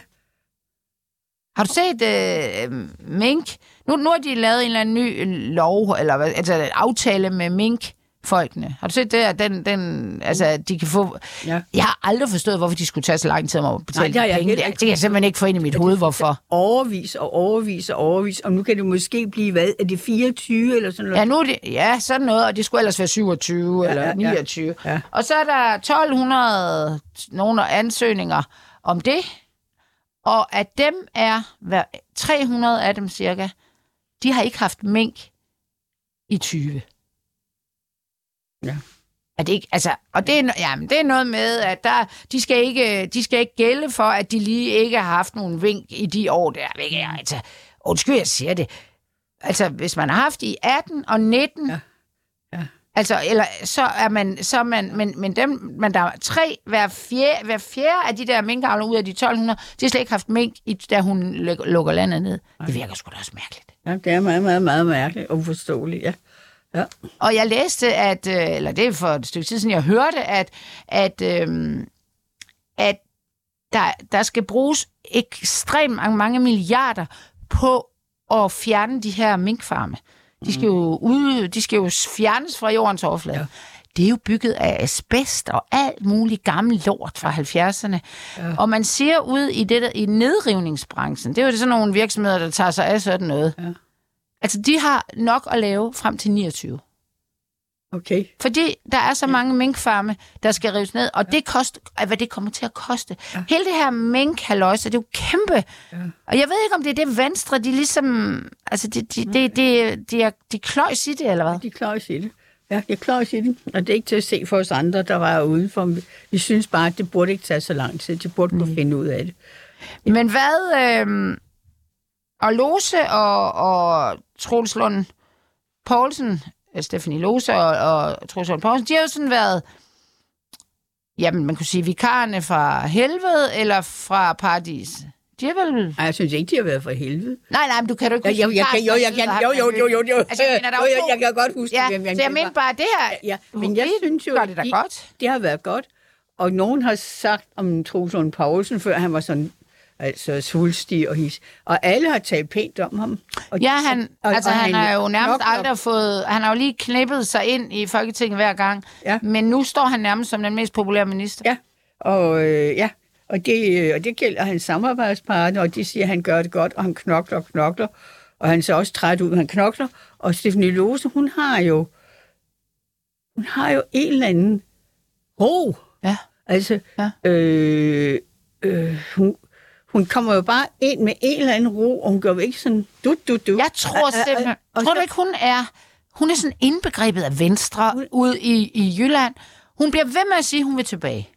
Har du set øh, Mink? Nu, nu har de lavet en eller anden ny lov, eller hvad- altså en aftale med Mink folkene. Har du set det, at den, den, altså, de kan få... Ja. Jeg har aldrig forstået, hvorfor de skulle tage så lang tid om at betale Nej, det har jeg penge. ikke. det kan jeg simpelthen ikke få ind i mit hoved, hvorfor. overvis og overvis og overvis, og nu kan det måske blive, hvad, er det 24 eller sådan noget? Ja, nu er det, ja, sådan noget, og det skulle ellers være 27 ja, eller ja, ja. 29. Ja. Og så er der 1200 nogle ansøgninger om det, og af dem er hver 300 af dem cirka, de har ikke haft mink i 20. Ja. Er det ikke, altså, og det er, jamen, det er noget med, at der, de, skal ikke, de skal ikke gælde for, at de lige ikke har haft nogen vink i de år der. Ikke? Mm. Altså, undskyld, jeg siger det. Altså, hvis man har haft i 18 og 19, Ja. Ja. Altså, eller så er man, så er man, men, men dem, men der er tre, hver fjerde, hver fjerde af de der minkavler ud af de 1200, de har slet ikke haft mink, i, da hun luk- lukker landet ned. Det virker sgu da også mærkeligt. Ja, det er meget, meget, meget mærkeligt og uforståeligt, ja. Ja. Og jeg læste, at, øh, eller det er for et stykke tid siden, jeg hørte, at, at, øhm, at der, der skal bruges ekstremt mange, milliarder på at fjerne de her minkfarme. De skal jo, ud, de skal jo fjernes fra jordens overflade. Ja. Det er jo bygget af asbest og alt muligt gammel lort fra 70'erne. Ja. Og man siger ud i, det der, i nedrivningsbranchen, det er jo sådan nogle virksomheder, der tager sig af sådan noget. Ja. Altså, de har nok at lave frem til 29. Okay. Fordi der er så mange minkfarme, der skal rives ned, og det koster, hvad det kommer til at koste. Ja. Hele det her minkhalløjse, det er jo kæmpe. Ja. Og jeg ved ikke, om det er det venstre, de ligesom... Altså, de, de, de, de, de, er, de kløjs i det, eller hvad? De klarer i det. Ja, jeg klarer i det. Og det er ikke til at se for os andre, der var udenfor. Vi synes bare, at det burde ikke tage så lang tid. De burde kunne finde ud af det. Men hvad... Øh, og Lose og, og Troels Lund Poulsen, øh, Stephanie Lose og, og Troels Lund Poulsen, de har jo sådan været... Jamen, man kunne sige vikarerne fra helvede eller fra paradis. De har vel... Ej, jeg synes ikke, de har været for helvede. Nej, nej, men du kan du ikke Ja, huske jeg, jeg, kan, jo, jeg kan, jo, jo, jo, jo, jo. Altså, jeg mener, der er jo, jeg, jeg kan godt huske Ja, hvem så jeg mener bare, det her... Ja, men jeg synes jo, gør det da godt. Det har været godt. Og nogen har sagt om Troels Lund Poulsen, før han var sådan altså svulstig og his. Og alle har talt pænt om ham. Og, Ja, han, og, altså, og han har jo nærmest knokler. aldrig fået... Han har jo lige knippet sig ind i Folketinget hver gang. Ja. Men nu står han nærmest som den mest populære minister. Ja, og, øh, ja. Og, det, øh, og det gælder hans samarbejdspartner, og de siger, at han gør det godt, og han knokler og knokler. Og han ser også træt ud, han knokler. Og Stephanie Lose, hun har jo, hun har jo en eller anden ro. Ja. Altså, Ja. øh, øh, hun, hun kommer jo bare ind med en eller anden ro, og hun gør jo ikke sådan du, du, du. Jeg tror simpelthen... og Tror du ikke, hun er... Hun er sådan indbegrebet af Venstre ude i, i Jylland. Hun bliver ved med at sige, at hun vil tilbage.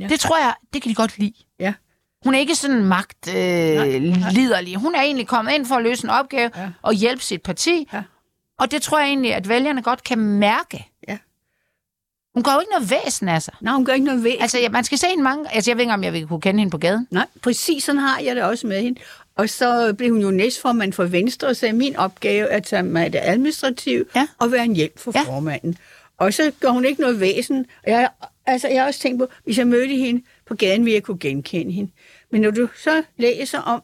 Ja. Det tror jeg, det kan de godt lide. Ja. Hun er ikke sådan magt øh, liderlig. Hun er egentlig kommet ind for at løse en opgave Ja. og hjælpe sit parti. Ja. Og det tror jeg egentlig, at vælgerne godt kan mærke. Ja. Hun gør jo ikke noget væsen af sig. Nej, hun gør ikke noget ved. Altså, man skal se hende mange... Altså, jeg ved ikke, om jeg vil kunne kende hende på gaden. Nej, præcis sådan har jeg det også med hende. Og så blev hun jo næstformand for Venstre, og sagde, min opgave er at tage mig af det administrative Ja. og være en hjælp for Ja. formanden. Og så gør hun ikke noget væsen. Og jeg, altså, jeg har også tænkt på, hvis jeg mødte hende på gaden, ville jeg kunne genkende hende. Men når du så læser om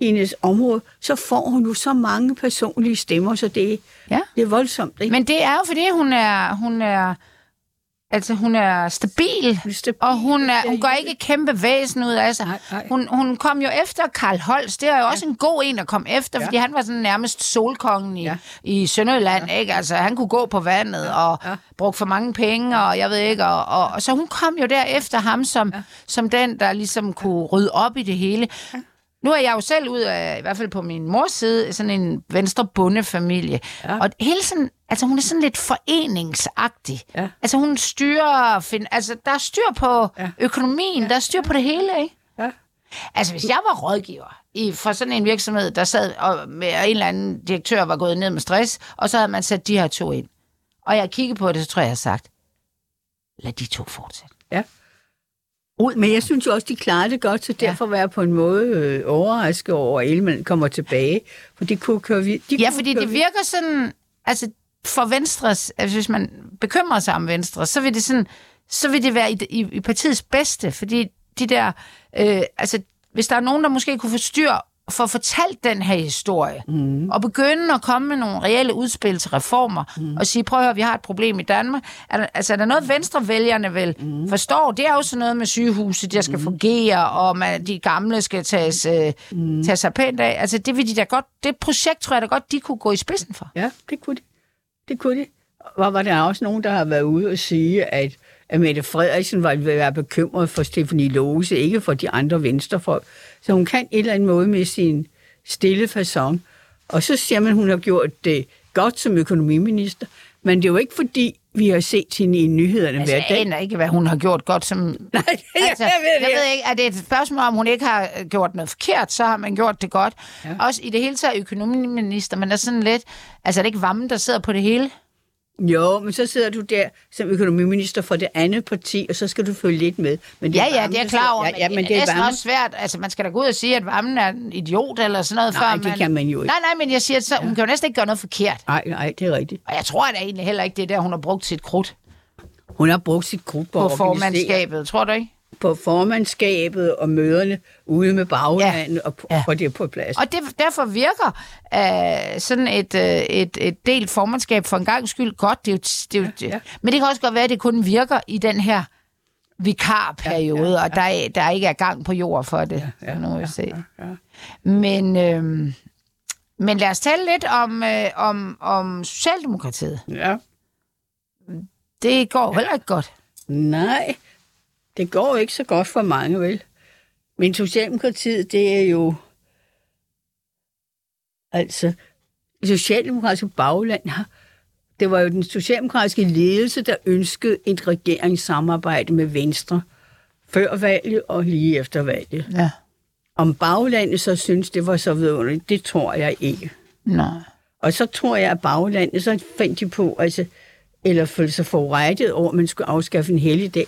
hendes område, så får hun jo så mange personlige stemmer, så det, Ja. det er voldsomt. Ikke? Men det er jo, fordi hun er... Hun er altså, hun er stabil. Stabil, Og hun, er, hun ja, gør ja. ikke kæmpe væsen ud af sig. Nej, nej. Hun, hun kom jo efter Karl Holst. Det er jo også en god en at komme efter, Ja. fordi han var sådan nærmest solkongen i, Ja. i Sønderjylland. Ikke? Altså, han kunne gå på vandet og Ja. brugte for mange penge, og jeg ved ikke. Og, og, og så hun kom jo der efter ham som, som den, der ligesom kunne rydde op i det hele. Nu er jeg jo selv ud af, i hvert fald på min mors side, sådan en venstre bondefamilie. Ja. Og hele sådan, altså hun er sådan lidt foreningsagtig. Ja. Altså hun styrer, find, altså der er styr på Ja. økonomien, der er styr på det hele, ikke? Ja. Altså hvis jeg var rådgiver i, for sådan en virksomhed, der sad og med en eller anden direktør var gået ned med stress, og så havde man sat de her to ind. Og jeg kiggede på det, så tror jeg, jeg har sagt, lad de to fortsætte. Ja. Men jeg synes jo også, de klarer det godt, så derfor var jeg på en måde øh, overrasket over, at Ellemann kommer tilbage. For de kunne køre vid- de Ja, fordi det virker sådan, altså for Venstres, altså hvis man bekymrer sig om Venstre, så vil det sådan, så vil det være i, i, i partiets bedste, fordi de der, øh, altså hvis der er nogen, der måske kunne få for at fortalt den her historie, mm. og begynde at komme med nogle reelle udspil til reformer, mm. og sige, prøv at høre, vi har et problem i Danmark. Er der, altså er der noget, venstrevælgerne vil mm. forstå? Det er jo sådan noget med sygehuse, der skal mm. fungere, og man, de gamle skal tages, øh, mm. tage sig pænt af. Altså det vil de da godt, det projekt tror jeg da godt, de kunne gå i spidsen for. Ja, det kunne de. Det kunne de. Og var der også nogen, der har været ude og sige, at, at Mette Frederiksen var vil være bekymret for Stefanie Lose, ikke for de andre venstrefolk. Så hun kan et eller andet måde med sin stille façon. Og så siger man, at hun har gjort det godt som økonomiminister. Men det er jo ikke fordi, vi har set hende i nyhederne Altså, hver jeg dag. aner ikke, hvad hun har gjort godt som... <laughs> Nej, Altså, jeg ved det. jeg ved ikke, er det et spørgsmål, om hun ikke har gjort noget forkert, så har man gjort det godt. Ja. Også i det hele taget økonomiminister, men er sådan lidt... Altså, er det ikke Vammen, der sidder på det hele? Jo, men så sidder du der som økonomiminister for det andet parti, og så skal du følge lidt med. Men Ja, ja, Vammen, det er klar over, ja, ja, men det er næsten også svært. Altså, man skal da gå ud og sige, at Vammen er en idiot eller sådan noget, Nej, før det man... kan man jo ikke. Nej, nej, men jeg siger, så hun kan jo næsten ikke gøre noget forkert. Nej, nej, det er rigtigt. Og jeg tror da egentlig heller ikke, det er der, hun har brugt sit krudt Hun har brugt sit krudt på, på formandskabet. Tror du ikke? På formandskabet og møderne ude med baglandet ja. og Ja. ja. og det på plads. Og det, derfor virker øh, sådan et, øh, et, et delt formandskab for en gang skyld godt. Det er jo, det er jo, ja, ja. Men det kan også godt være, at det kun virker i den her vikarperiode, ja, ja, ja. og der, er- der ikke er gang på jord for det. Ja, ja, nu vi se. ja, ja. Men, øh, men lad os tale lidt om, øh, om, om Socialdemokratiet. ja. Det går heller ikke godt. Nej, det går ikke så godt for mange, vel? Men Socialdemokratiet, det er jo... Altså, socialdemokratiske bagland har... Det var jo den socialdemokratiske ledelse, der ønskede et regeringssamarbejde med Venstre før valget og lige efter valget. Ja. Om baglandet så synes, det var så vidunderligt, det tror jeg ikke. Nej. Og så tror jeg, at baglandet, så fandt de på, altså, eller følte sig forurettet over, at man skulle afskaffe en helligdag.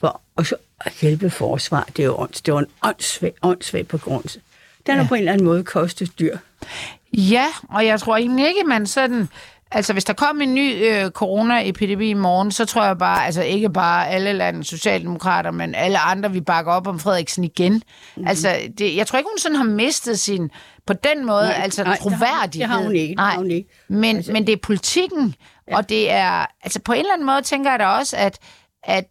For, og så hjælpe forsvar, det, er jo, ånds- det var en åndssvag, åndssvag på grund. Den har Ja. på en eller anden måde kostet dyr. Ja, og jeg tror egentlig ikke, man sådan... Altså, hvis der kom en ny øh, coronaepidemi i morgen, så tror jeg bare, altså ikke bare alle landets socialdemokrater, men alle andre, vi bakker op om Frederiksen igen. Mm-hmm. Altså, det, jeg tror ikke, hun sådan har mistet sin, på den måde, Nej, altså nej, det har troværdighed. det har hun ikke, det har Nej, hun ikke. Men, Altså- men det er politikken, ja. og det er, altså på en eller anden måde tænker jeg da også, at, at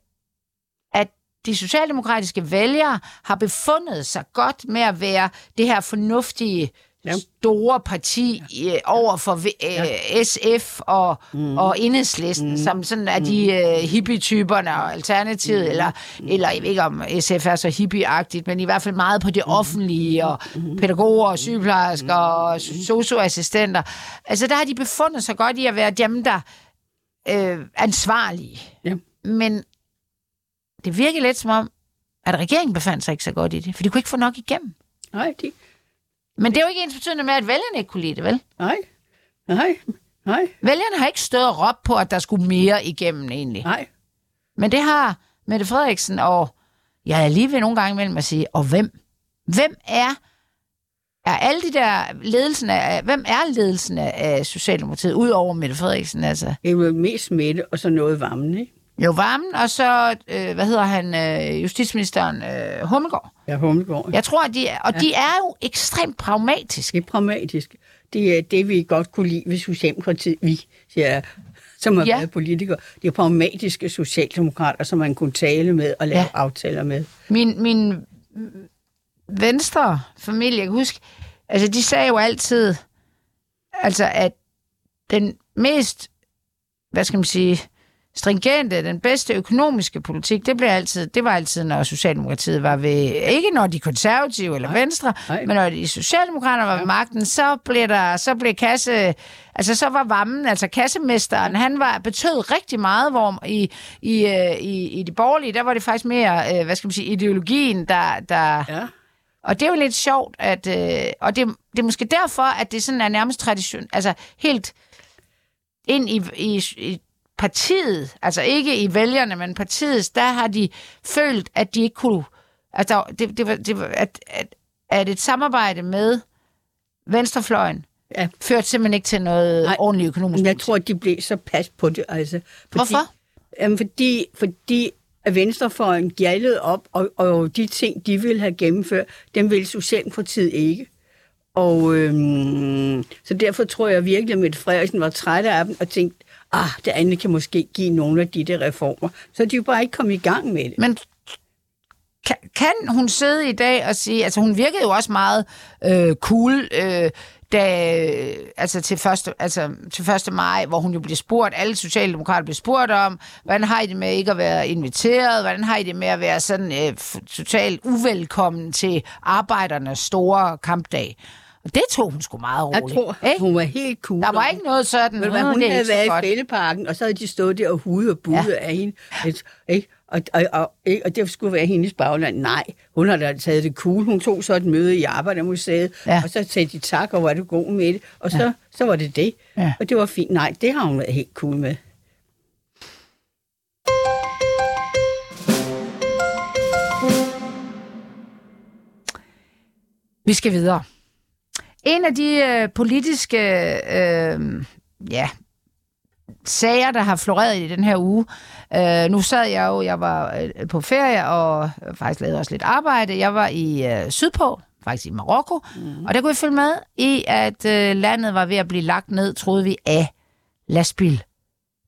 de socialdemokratiske vælgere har befundet sig godt med at være det her fornuftige Ja. store parti øh, over for øh, SF og, mm. og Enhedslisten, mm. som sådan er de øh, hippie-typerne og Alternativet, mm. eller, eller jeg ved ikke om SF er så hippie-agtigt, men i hvert fald meget på det offentlige, og pædagoger og sygeplejersker og socioassistenter. Altså der har de befundet sig godt i at være dem, der øh, ansvarlige. Ja. Men det virker lidt som om, at regeringen befandt sig ikke så godt i det, for de kunne ikke få nok igennem. Nej, de, Men det er jo ikke ens betydende med, at vælgerne ikke kunne lide det, vel? nej, nej, Nej, Vælgerne har ikke stået og råbt på, at der skulle mere igennem egentlig. nej. Men det har Mette Frederiksen, og jeg er lige ved nogle gange imellem at sige, og hvem? Hvem er, er alle de der ledelsen af, hvem er ledelsen af, af Socialdemokratiet, udover Mette Frederiksen? Altså, Det er jo mest Mette, og så noget varmen, ikke? Jo varmen, og så, øh, hvad hedder han, øh, justitsministeren øh, Hummelgaard. Ja, Hummelgaard. Jeg tror, at de og ja. de er jo ekstremt pragmatiske. Det er pragmatisk. Det er det, vi godt kunne lide ved Socialdemokratiet. Vi, siger jeg, som har Ja. været politikere. Det er pragmatiske socialdemokrater, som man kunne tale med og lave ja. aftaler med. Min, min venstre familie, jeg kan huske, altså de sagde jo altid, altså at den mest, hvad skal man sige, stringente, den bedste økonomiske politik, det, blev altid, det var altid, når Socialdemokratiet var ved, ikke når de konservative eller Nej, venstre, nej. men når de socialdemokrater var ved magten, så blev der, så blev kasse, altså så var Vammen, altså kassemesteren, han var, betød rigtig meget, hvor i, i, øh, i, i de borgerlige, der var det faktisk mere, øh, hvad skal man sige, ideologien, der, der, Ja. og det er jo lidt sjovt, at, øh, og det, det er måske derfor, at det sådan er nærmest tradition, altså helt ind i, i, i partiet, altså ikke i vælgerne, men partiet, der har de følt, at de ikke kunne, at, der, det, det, var, det var, at, at, at et samarbejde med venstrefløjen Ja. førte simpelthen ikke til noget Nej. ordentligt økonomisk. Jeg tror, at de blev så pas på det. Altså, fordi, Hvorfor? Jamen, fordi, fordi at venstrefløjen gjaldede op, og, og de ting, de ville have gennemført, dem ville Socialdemokratiet ikke. Og øhm, så derfor tror jeg virkelig, at Mette Frederiksen var træt af dem og tænkte, ah, det andet kan måske give nogle af de der reformer. Så de er jo bare ikke kommet i gang med det. Men kan, kan hun sidde i dag og sige, altså hun virkede jo også meget øh, cool, øh, da, altså til, første, altså til 1. maj, hvor hun jo blev spurgt, alle socialdemokrater blev spurgt om, hvordan har I det med ikke at være inviteret, hvordan har I det med at være sådan øh, totalt uvelkommen til arbejdernes store kampdag. Det tog hun sgu meget Jeg roligt. tror, ikke? hun var helt cool. Der var ikke noget sådan, "Nå, hun havde været godt." i fældeparken, og så havde de stået der og hudet og budet ja. af hende. Ikke? Og, og, og, og det skulle være hendes bagland. Nej, hun har da taget det cool. Hun tog så et møde i Arbejdermuseet, ja. og så sagde de tak, og var du god med det. Og så, ja. så var det det. Ja. Og det var fint. Nej, det har hun været helt cool med. Vi skal videre. En af de øh, politiske øh, ja, sager, der har floreret i den her uge. Øh, nu sad jeg jo, jeg var øh, på ferie og faktisk lavede også lidt arbejde. Jeg var i øh, Sydpå, faktisk i Marokko, mm. og der kunne jeg følge med i, at øh, landet var ved at blive lagt ned, troede vi, af lastbil.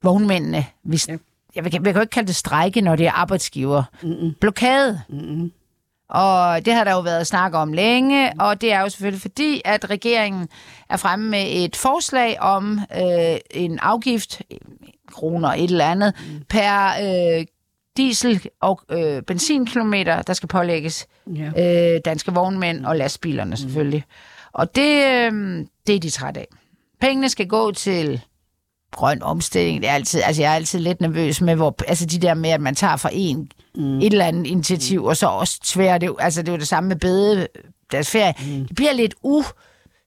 Vognmændene. Vi, ja. Jeg, vil, jeg kan jo ikke kalde det strejke, når det er arbejdsgiver. Mm-mm. Blokade. Mm-mm. Og det har der jo været snak om længe, og det er jo selvfølgelig fordi, at regeringen er fremme med et forslag om øh, en afgift, kroner et eller andet, mm. per øh, diesel- og øh, benzinkilometer, der skal pålægges Ja. øh, danske vognmænd og lastbilerne selvfølgelig. Og det, øh, det er de trætte af. Pengene skal gå til grøn omstilling. Det er altid, altså jeg er altid lidt nervøs med, hvor, altså de der med, at man tager fra en mm. et eller andet initiativ, mm. og så også tværer det. Altså det er jo det samme med bede, deres ferie. Mm. Det bliver lidt u...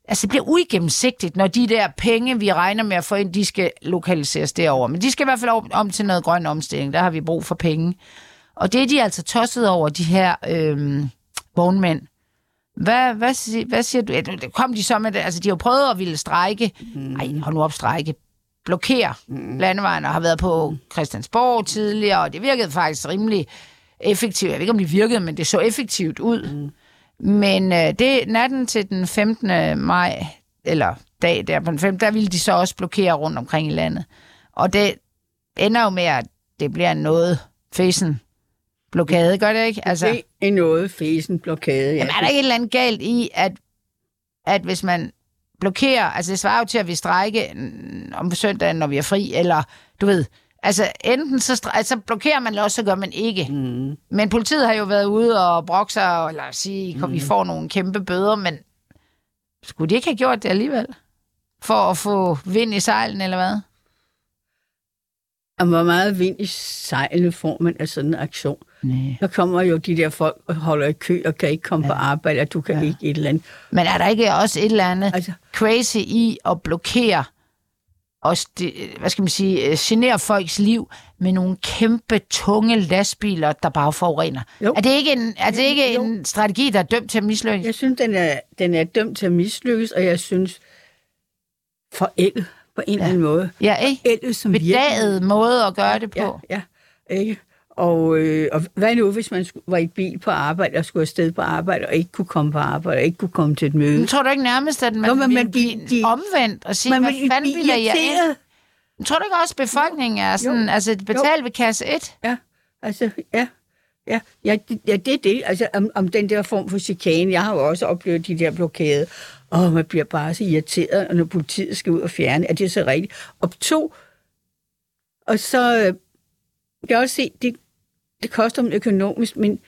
Altså det bliver uigennemsigtigt, når de der penge, vi regner med at få ind, de skal lokaliseres derover. Men de skal i hvert fald om, om til noget grøn omstilling. Der har vi brug for penge. Og det er de altså tosset over, de her øhm, vognmænd. Hvad, hvad, hvad siger du? Kom de så med det? Altså, de har jo prøvet at ville strejke. Nej, hold nu op, strejke. Blokere mm. landevejen og har været på Christiansborg tidligere, og det virkede faktisk rimelig effektivt. Jeg ved ikke, om det virkede, men det så effektivt ud. Mm. Men øh, det natten til den 15. maj, eller dag der på den 15., der ville de så også blokere rundt omkring i landet. Og det ender jo med, at det bliver noget fesen blokade, gør det ikke? Altså, Det er noget fesen blokade. Ja. Jamen, er der ikke et eller andet galt i, at, at hvis man blokerer, altså det svarer jo til, at vi strække mm, om søndagen, når vi er fri, eller du ved, altså enten så, stre- altså blokerer man, eller også så gør man ikke. Mm. Men politiet har jo været ude og brokke sig, eller sige, kom, vi får nogle kæmpe bøder, men skulle de ikke have gjort det alligevel? For at få vind i sejlen, eller hvad? Og hvor meget vind i sejlene får man af sådan en aktion. Nej. Så kommer jo de der folk og holder i kø og kan ikke komme ja. på arbejde, og du kan Ja. ja. ikke et eller andet. Men er der ikke også et eller andet Altså, crazy i at blokere også, det, hvad skal man sige, øh, generer folks liv med nogle kæmpe, tunge lastbiler, der bare forurener. Jo. Er det ikke, en, er det ikke Jo. en strategi, der er dømt til at mislykkes? Jeg synes, den er, den er dømt til at mislykkes, og jeg synes forældet på en eller anden måde. Ja, ikke? Forældet som Bedaget måde at gøre det på. Ja, ja ikke? Og, øh, og hvad nu, hvis man var i bil på arbejde og skulle afsted på arbejde, og ikke kunne komme på arbejde, og ikke kunne komme til et møde? Men tror du ikke nærmest, at man, Nå, vil man blive bliver- de- omvendt og sige, Man hvad vil fanden bilder jeg ind? Tror du ikke også, at befolkningen er sådan, altså betalt ved kasse 1? Ja, altså, ja. Ja, ja, det, ja, det er det. Altså, om, om den der form for chikane. Jeg har jo også oplevet de der blokader. Og man bliver bare så irriteret, når politiet skal ud og fjerne. Er det så rigtigt? Og to, og så øh, jeg kan også se, det, det koster dem økonomisk, men,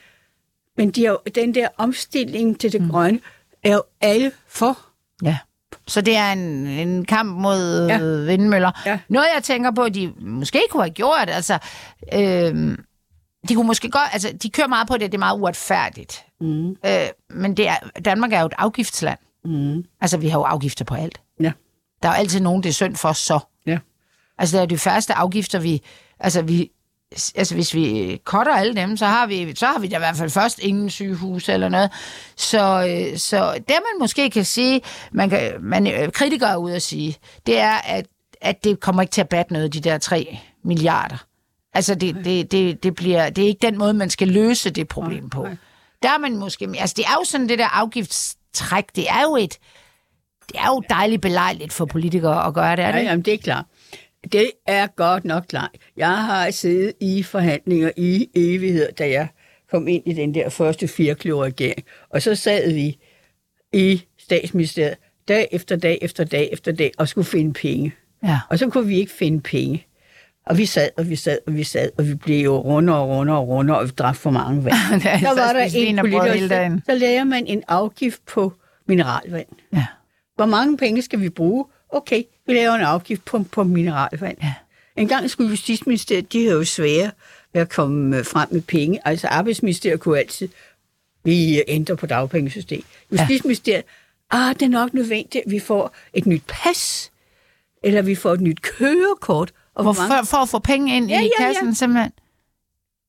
men de er jo, den der omstilling til det mm. grønne er jo alle for. Ja. Så det er en, en kamp mod Ja. ja. vindmøller. Ja. Noget, jeg tænker på, de måske kunne have gjort, altså, øh, de kunne måske godt, altså, de kører meget på det, det er meget uretfærdigt. Mm. Øh, men det er, Danmark er jo et afgiftsland. Mm. Altså, vi har jo afgifter på alt. Ja. Der er jo altid nogen, det er synd for så. Ja. Altså, det er de første afgifter, vi... Altså, vi altså hvis vi cutter alle dem, så har vi, så har vi da i hvert fald først ingen sygehus eller noget. Så, øh, så det man måske kan sige, man kan, man, øh, kritikere er ude at sige, det er, at, at det kommer ikke til at batte noget, de der 3 milliarder. Altså, det, det, det, det, bliver, det er ikke den måde, man skal løse det problem på. Der er man måske... Altså, det er jo sådan det der afgiftstræk, det er jo et... Det er jo dejligt belejligt for politikere at gøre det, er det? Ja, jamen, det er klart. Det er godt nok klart. Jeg har siddet i forhandlinger i evighed, da jeg kom ind i den der første firkløver-regering. Og så sad vi i statsministeriet dag efter dag efter dag efter dag og skulle finde penge. Ja. Og så kunne vi ikke finde penge. Og vi sad, og vi sad, og vi sad, og vi blev jo rundere og rundere og rundere, og vi drak for mange vand. <laughs> Er så var der en politiker, så, lærer man en afgift på mineralvand. Ja. Hvor mange penge skal vi bruge? Okay, vi laver en afgift på, på mineralvand. Ja. En gang skulle Justitsministeriet, de havde jo svære ved at komme øh, frem med penge. Altså Arbejdsministeriet kunne altid, vi ændrer på dagpengesystem. Justitsministeriet, ah, det er nok nødvendigt, at vi får et nyt pas, eller vi får et nyt kørekort. Og hvor mange... Hvorfor, for at få penge ind Ja, i ja, ja. kassen, simpelthen.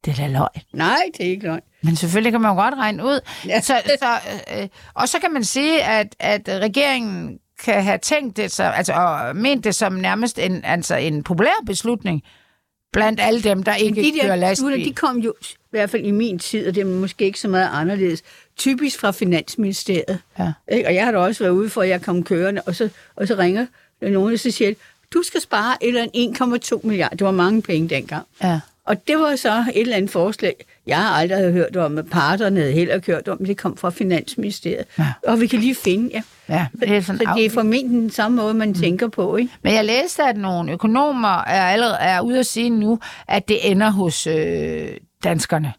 Det er da løgn. Nej, det er ikke løgn. Men selvfølgelig kan man jo godt regne ud. Ja. Så, så, øh, og så kan man sige, at, at regeringen kan have tænkt det, så, altså, og ment det som nærmest en, altså en populær beslutning blandt alle dem, der ikke de kører der beslutninger, lastbil. de kom jo, i hvert fald i min tid, og det er måske ikke så meget anderledes, typisk fra Finansministeriet. Ja. Ikke? Og jeg har da også været ude for, at jeg kom kørende, og så, og så ringer nogen, og så siger du skal spare et eller andet 1,2 milliarder. Det var mange penge dengang. Ja. Og det var så et eller andet forslag, jeg har aldrig hørt om, at parterne havde heller hørt om, det kom fra Finansministeriet. Ja. Og vi kan lige finde, ja. Ja, det er sådan så det er formentlig den samme måde, man mm. tænker på, ikke? Men jeg læste, at nogle økonomer er allerede er ude at sige nu, at det ender hos øh, danskerne.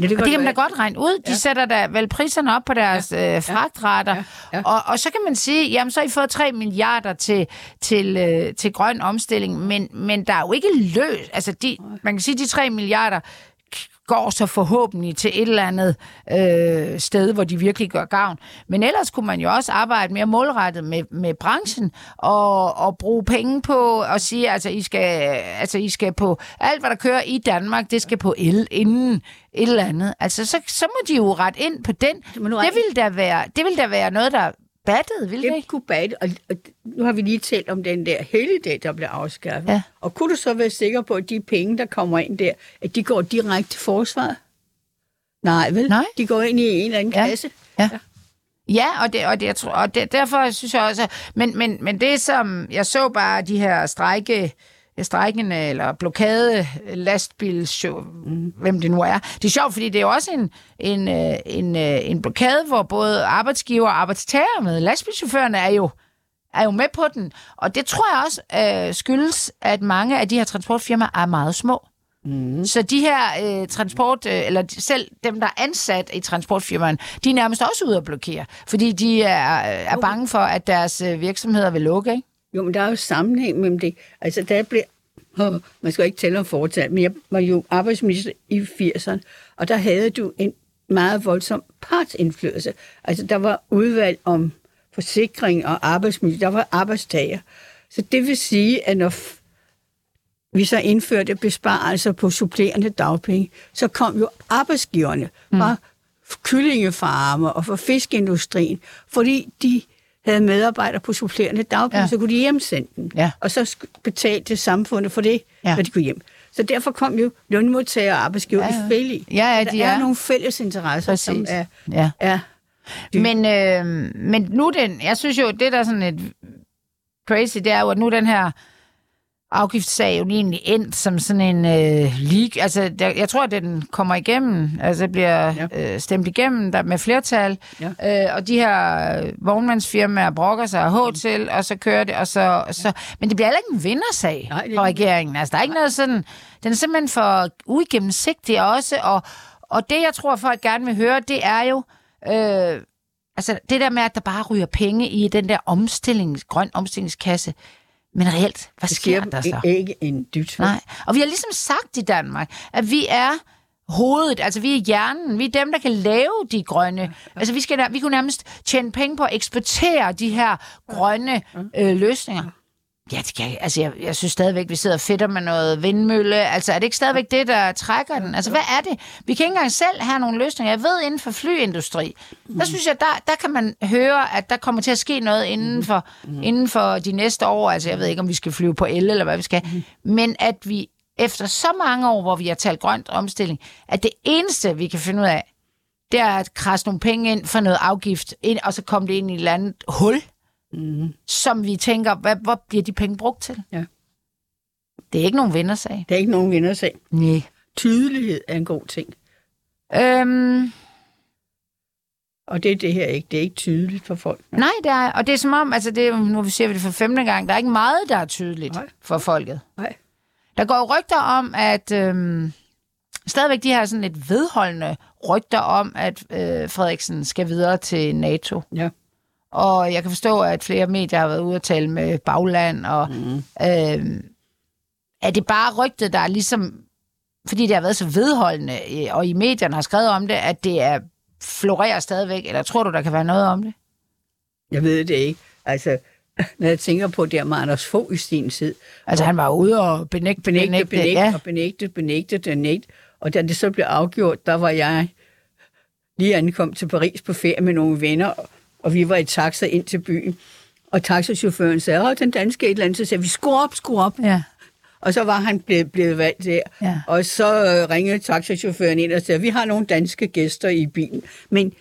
Ja, det, Og det kan man da godt regne ud. De Ja. sætter da vel priserne op på deres ja. øh, fragtrater. Ja. Ja. Og, og så kan man sige, jamen så har I fået 3 milliarder til, til, øh, til grøn omstilling, men, men der er jo ikke løs. Altså, de, man kan sige, de 3 milliarder går så forhåbentlig til et eller andet øh, sted, hvor de virkelig gør gavn. Men ellers kunne man jo også arbejde mere målrettet med, med branchen og, og bruge penge på at sige, altså I, skal, altså I skal på alt, hvad der kører i Danmark, det skal på el inden et eller andet. Altså så, så må de jo rette ind på den. Det ville da være, det ville da være noget, der battede, ville det ikke? kunne batte, og, og nu har vi lige talt om den der helligdag, der blev afskaffet. Ja. Og kunne du så være sikker på, at de penge, der kommer ind der, at de går direkte til forsvaret? Nej, vel? Nej. De går ind i en eller anden Ja. kasse. Ja. Ja, og, det, og, det, jeg tror, og det, derfor synes jeg også, men, men, men det som, jeg så bare de her strejke, strejkende eller blokade lastbilshow, mm. hvem det nu er. Det er sjovt, fordi det er også en, en, øh, en, øh, en blokade, hvor både arbejdsgiver og arbejdstager med. Lastbilchaufførerne er jo, er jo med på den, og det tror jeg også øh, skyldes, at mange af de her transportfirmaer er meget små. Mm. Så de her øh, transport, øh, eller selv dem, der er ansat i transportfirmaerne, de er nærmest også ude at blokere, fordi de er, er bange for, at deres øh, virksomheder vil lukke, ikke? Jo, men der er jo sammenhæng mellem det. Altså, der blev... Oh, man skal jo ikke tælle om fortal, men jeg var jo arbejdsminister i 80'erne, og der havde du en meget voldsom partsindflydelse. Altså, der var udvalg om forsikring og arbejdsmiljø, der var arbejdstager. Så det vil sige, at når vi så indførte besparelser på supplerende dagpenge, så kom jo arbejdsgiverne fra kyllingefarmer og fra fiskeindustrien, fordi de havde medarbejdere på supplerende dagpenge, Ja. så kunne de hjemsende dem. Ja. Og så betalte samfundet for det, Ja. når de kunne hjem. Så derfor kom jo lønmodtagere og arbejdsgiver Ja, ja, i fælde. Ja, ja, der de er, er. nogle fælles interesser, som Præcis. er, Ja. er Men, øh, men nu den, jeg synes jo, det der er sådan et crazy, det er jo, at nu den her afgiftssag jo egentlig endt som sådan en øh, leak. Altså, der, jeg tror, at den kommer igennem, altså det bliver ja. øh, stemt igennem der med flertal, ja. øh, og de her øh, vognmandsfirmaer brokker sig af H til, og så kører det, og så, og så... Men det bliver heller ikke en vindersag Nej, for regeringen. Altså, der er ikke noget sådan... Den er simpelthen for uigennemsigtig også, og, og det, jeg tror, folk gerne vil høre, det er jo... Øh, altså, det der med, at der bare ryger penge i den der omstillings, grøn omstillingskasse. Men reelt, hvad det sker der så? ikke en dyt. Nej. Og vi har ligesom sagt i Danmark, at vi er hovedet, altså vi er hjernen, vi er dem, der kan lave de grønne. Altså vi, skal, vi kunne nærmest tjene penge på at eksportere de her grønne øh, løsninger. Ja, det kan, jeg- altså jeg, jeg synes stadigvæk, vi sidder og fedter med noget vindmølle. Altså er det ikke stadigvæk det, der trækker den? Altså hvad er det? Vi kan ikke engang selv have nogle løsninger. Jeg ved, inden for flyindustri, der synes jeg, der, der kan man høre, at der kommer til at ske noget inden for, inden for de næste år. Altså jeg ved ikke, om vi skal flyve på el eller hvad vi skal. Men at vi efter så mange år, hvor vi har talt grønt omstilling, at det eneste, vi kan finde ud af, det er at krasse nogle penge ind for noget afgift, ind, og så komme det ind i et eller andet hul, Mm. som vi tænker, hvad, hvor bliver de penge brugt til? Ja. Det er ikke nogen vindersag. Der er ikke nogen vindersag. Nej. Tydelighed er en god ting. Øhm, Og det er det her ikke. Det er ikke tydeligt for folk. nej, det er, og det er som om, altså det, nu siger vi det for femte gang, der er ikke meget, der er tydeligt Nej. for folket. Nej. Der går rygter om, at øhm, stadigvæk de her sådan lidt vedholdende rygter om, at øh, Frederiksen skal videre til NATO. Ja. Og jeg kan forstå, at flere medier har været ude at tale med bagland, og Mm. øh, er det bare rygtet, der er ligesom, fordi det har været så vedholdende, øh, og i medierne har skrevet om det, at det er florerer stadigvæk, eller tror du, der kan være noget om det? Jeg ved det ikke. Altså, <laughs> når jeg tænker på det med Anders Fogh i sin tid, Altså, han var ude og benægte, benægte, benægte, benægte ja. og benægte, benægte, benægte. Og da det så blev afgjort, der var jeg lige ankom til Paris på ferie med nogle venner, og vi var i taxa ind til byen. Og taxachaufføren sagde, åh, den danske et eller andet, så sagde vi, skru op, skru op. ja. Og så var han blevet, blevet valgt der. Ja. Og så øh, ringede taxachaufføren ind og sagde, vi har nogle danske gæster i bilen. Men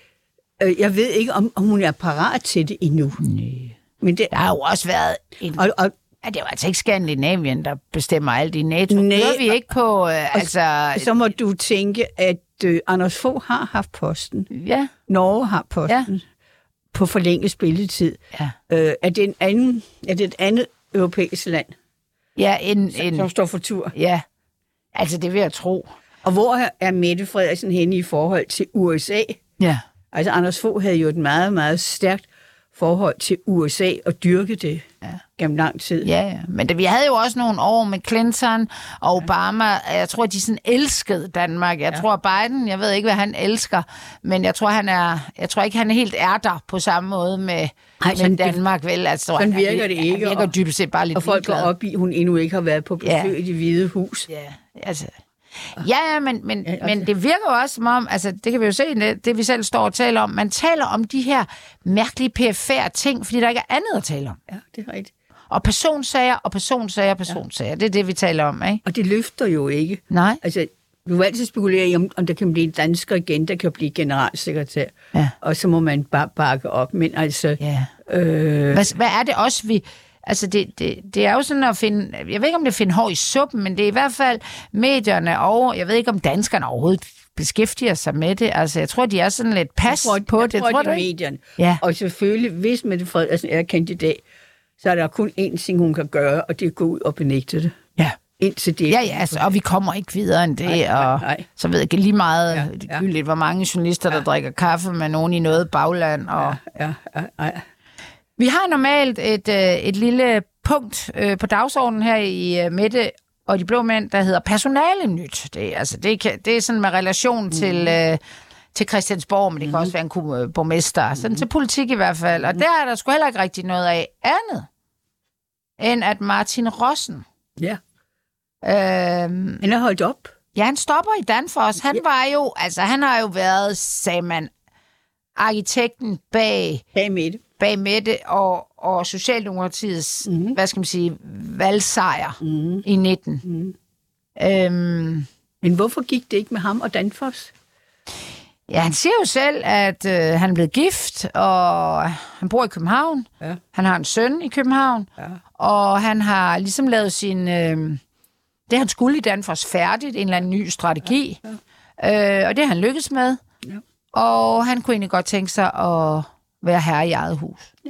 øh, jeg ved ikke, om, om hun er parat til det endnu. Nej. Men det, Der har jo også været en... og, og, Ja, det var altså ikke Skandinavien, der bestemmer alt i NATO. Nej, vi ikke på, øh, altså... så må du tænke, at øh, Anders Fogh har haft posten. Ja, Norge har posten ja. På forlænget spilletid. ja. Øh, er, det en anden, er det et andet europæisk land, Ja, en, som en, står for tur? ja. Altså, det vil jeg tro. Og hvor er Mette Frederiksen henne i forhold til USA? Ja. Altså, Anders Fogh havde jo et meget, meget stærkt forhold til USA og dyrke det ja. gennem lang tid. Ja, ja. Men det, vi havde jo også nogle år med Clinton og Obama. Jeg tror, de sådan elskede Danmark. Jeg ja. tror, Biden, jeg ved ikke, hvad han elsker, men jeg tror, han er, jeg tror ikke, han er helt er der på samme måde med, Ej, med Danmark, vel? Altså, sådan han er- virker det ikke, Han virker og- dybest set bare lidt Og folk går op i, hun endnu ikke har været på besøg Ja. i det hvide hus. Ja, altså... Ja, ja, men, men, Ja, men det virker jo også som om, altså det kan vi jo se, det, det vi selv står og taler om, man taler om de her mærkelige perifære ting, fordi der ikke er andet at tale om. Ja, det er rigtigt. Og personsager og personsager og personsager, ja. det er det, vi taler om, ikke? Og det løfter jo ikke. Nej. Altså, du vil altid spekulere i, om, om der kan blive en dansker igen, der kan blive generalsekretær. Ja. Og så må man bare bakke op. Men altså, Ja. øh, Hvad, hvad er det også, vi... Altså, det, det, det er jo sådan at finde... Jeg ved ikke, om det er finde hår i suppen, men det er i hvert fald medierne og... Jeg ved ikke, om danskerne overhovedet beskæftiger sig med det. Altså, jeg tror, de er sådan lidt pas jeg tror, på jeg det. tror, tror det er medierne. Ja. Og selvfølgelig, hvis Mette Frederiksen er kandidat, så er der kun én ting, hun kan gøre, og det er at gå ud og benægte det. Ja. Indtil det Ja, ja, altså, og vi kommer ikke videre end det, Nej, nej, og nej. så ved jeg ikke lige meget Ja, ja, ja. ja. gyldigt, hvor mange journalister, der drikker kaffe med nogen i noget bagland. Og... Ja, ja, ja. Vi har normalt et, øh, et lille punkt øh, på dagsordenen her i øh, Mette og de blå mænd, der hedder personale nyt. Det, altså, det, kan, det er sådan med relation mm. til, øh, til Christiansborg, men det kan også være en borgmester. Sådan til politik i hvert fald. Og der er der sgu heller ikke rigtig noget af andet. end at Martin Rossen, Ja. øh, Han er holdt op. ja, han stopper i Danfoss. Han var jo, altså han har jo været, sagde man, arkitekten bag, Bag med det. bag Mette og, og Socialdemokratiets, mm. hvad skal man sige, valgsejr mm. i 19. Mm. Øhm, Men hvorfor gik det ikke med ham og Danfoss? Ja, han siger jo selv, at øh, han er blevet gift, og han bor i København. Ja. Han har en søn i København, Ja. og han har ligesom lavet sin... Øh, det han skulle i Danfoss færdigt, en eller anden ny strategi, ja, ja. Øh, og det har han lykkes med. Og han kunne egentlig godt tænke sig at være herre i eget hus. Ja.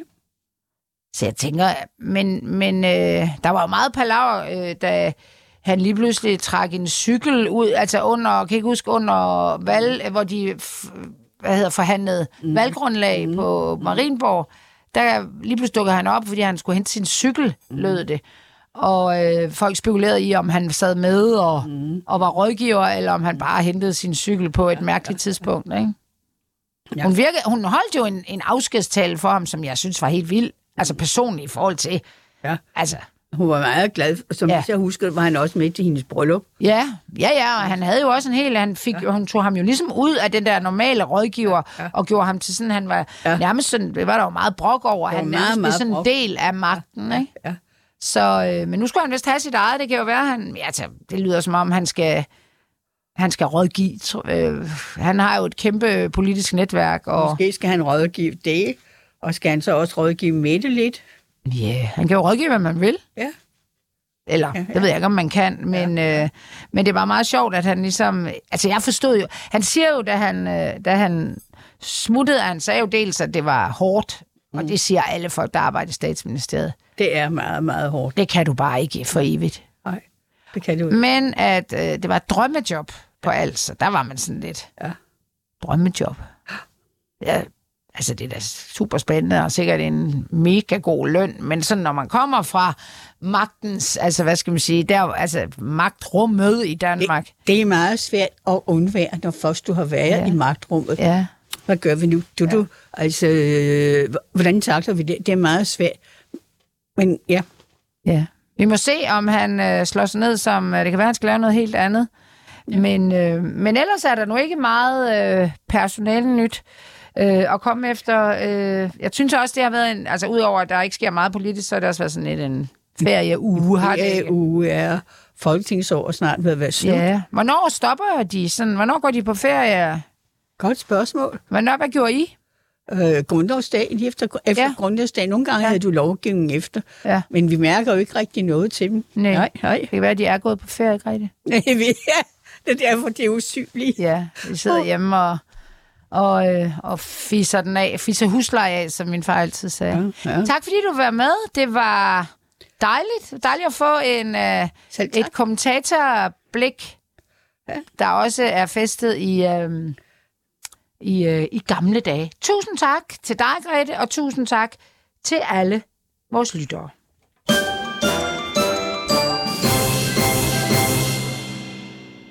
Så jeg tænker, men, men øh, der var jo meget palaver, øh, da han lige pludselig trak en cykel ud, altså under, kan ikke huske, under valg, hvor de hvad hedder, forhandlede mm. valggrundlag mm. på Marienborg. Der lige pludselig dukkede han op, fordi han skulle hente sin cykel, mm. lød det. Og øh, folk spekulerede i, om han sad med og, mm. og var rådgiver, eller om han bare hentede sin cykel på et mærkeligt tidspunkt. Ikke? Ja. Hun, virkede, hun holdt jo en, en afskedstale for ham, som jeg synes var helt vild. Altså personligt i forhold til... Ja. Altså, Hun var meget glad. Som Ja. ja. jeg husker, var han også med til hendes bryllup. Ja, ja, ja, og han havde jo også en hel, han fik, ja. hun tog ham jo ligesom ud af den der normale rådgiver, ja. Ja. og gjorde ham til sådan, han var ja. Ja. nærmest sådan, det var der jo meget brok over, han nærmest meget, meget sådan en del af magten, ikke? Ja. Så, øh, men nu skal han vist have sit eget, det kan jo være, han, ja, altså, det lyder som om, han skal, han skal rådgive, øh, han har jo et kæmpe politisk netværk, og Måske skal han rådgive det, og skal han så også rådgive Mette lidt. ja, yeah, han kan jo rådgive, hvad man vil. Ja. Eller, ja, ja. det ved jeg ikke, om man kan, men, ja. Øh, men det var meget sjovt, at han ligesom... Altså, jeg forstod jo... Han siger jo, da han, øh, da han smuttede, han sagde jo dels, at det var hårdt, mm. og det siger alle folk, der arbejder i statsministeriet. Det er meget, meget hårdt. Det kan du bare ikke for evigt. Nej, det kan du ikke. Men at øh, det var et drømmejob på alt, så der var man sådan lidt... Ja. Drømmejob. Ja, altså det er da super spændende, og sikkert en mega god løn, men sådan når man kommer fra magtens, altså hvad skal man sige, der, altså magtrummet i Danmark. Det, det er meget svært at undvære, når først du har været Ja. i magtrummet. Ja, Hvad gør vi nu? Du, ja. du, altså, øh, hvordan takler vi det? Det er meget svært. Men ja, ja. Vi må se, om han øh, slår sig ned som, øh, det kan være, han skal lave noget helt andet. Ja. Men, øh, men ellers er der nu ikke meget øh, personale nyt øh, at komme efter. Øh, jeg synes også, det har været en, altså udover at der ikke sker meget politisk, så har det også været sådan lidt en ferieuge, har det er uge er folketingsår snart ved at være slut. Ja. Hvornår stopper de? Sådan, hvornår går de på ferie? Godt spørgsmål. Hvornår, hvad gjorde I? Øh, grundlovsdag, lige efter, efter Ja. ja. grundlovsdag. Nogle gange Ja. ja. havde du lovgivningen efter, Ja. men vi mærker jo ikke rigtig noget til dem. Nej. nej. nej. Det kan være, at de er gået på ferie, Grete. <laughs> Nej, vi- ja. Det er derfor, det er usynligt. Ja, vi sidder hjemme og, og, øh, og fisser den af, fisser husleje af, som min far altid sagde. Ja, ja. Tak fordi du var med. Det var dejligt. Dejligt at få en, øh, et kommentatorblik, Ja. der også er festet i, øh, i, øh, i gamle dage. Tusind tak til dig, Grete, og tusind tak til alle vores lyttere.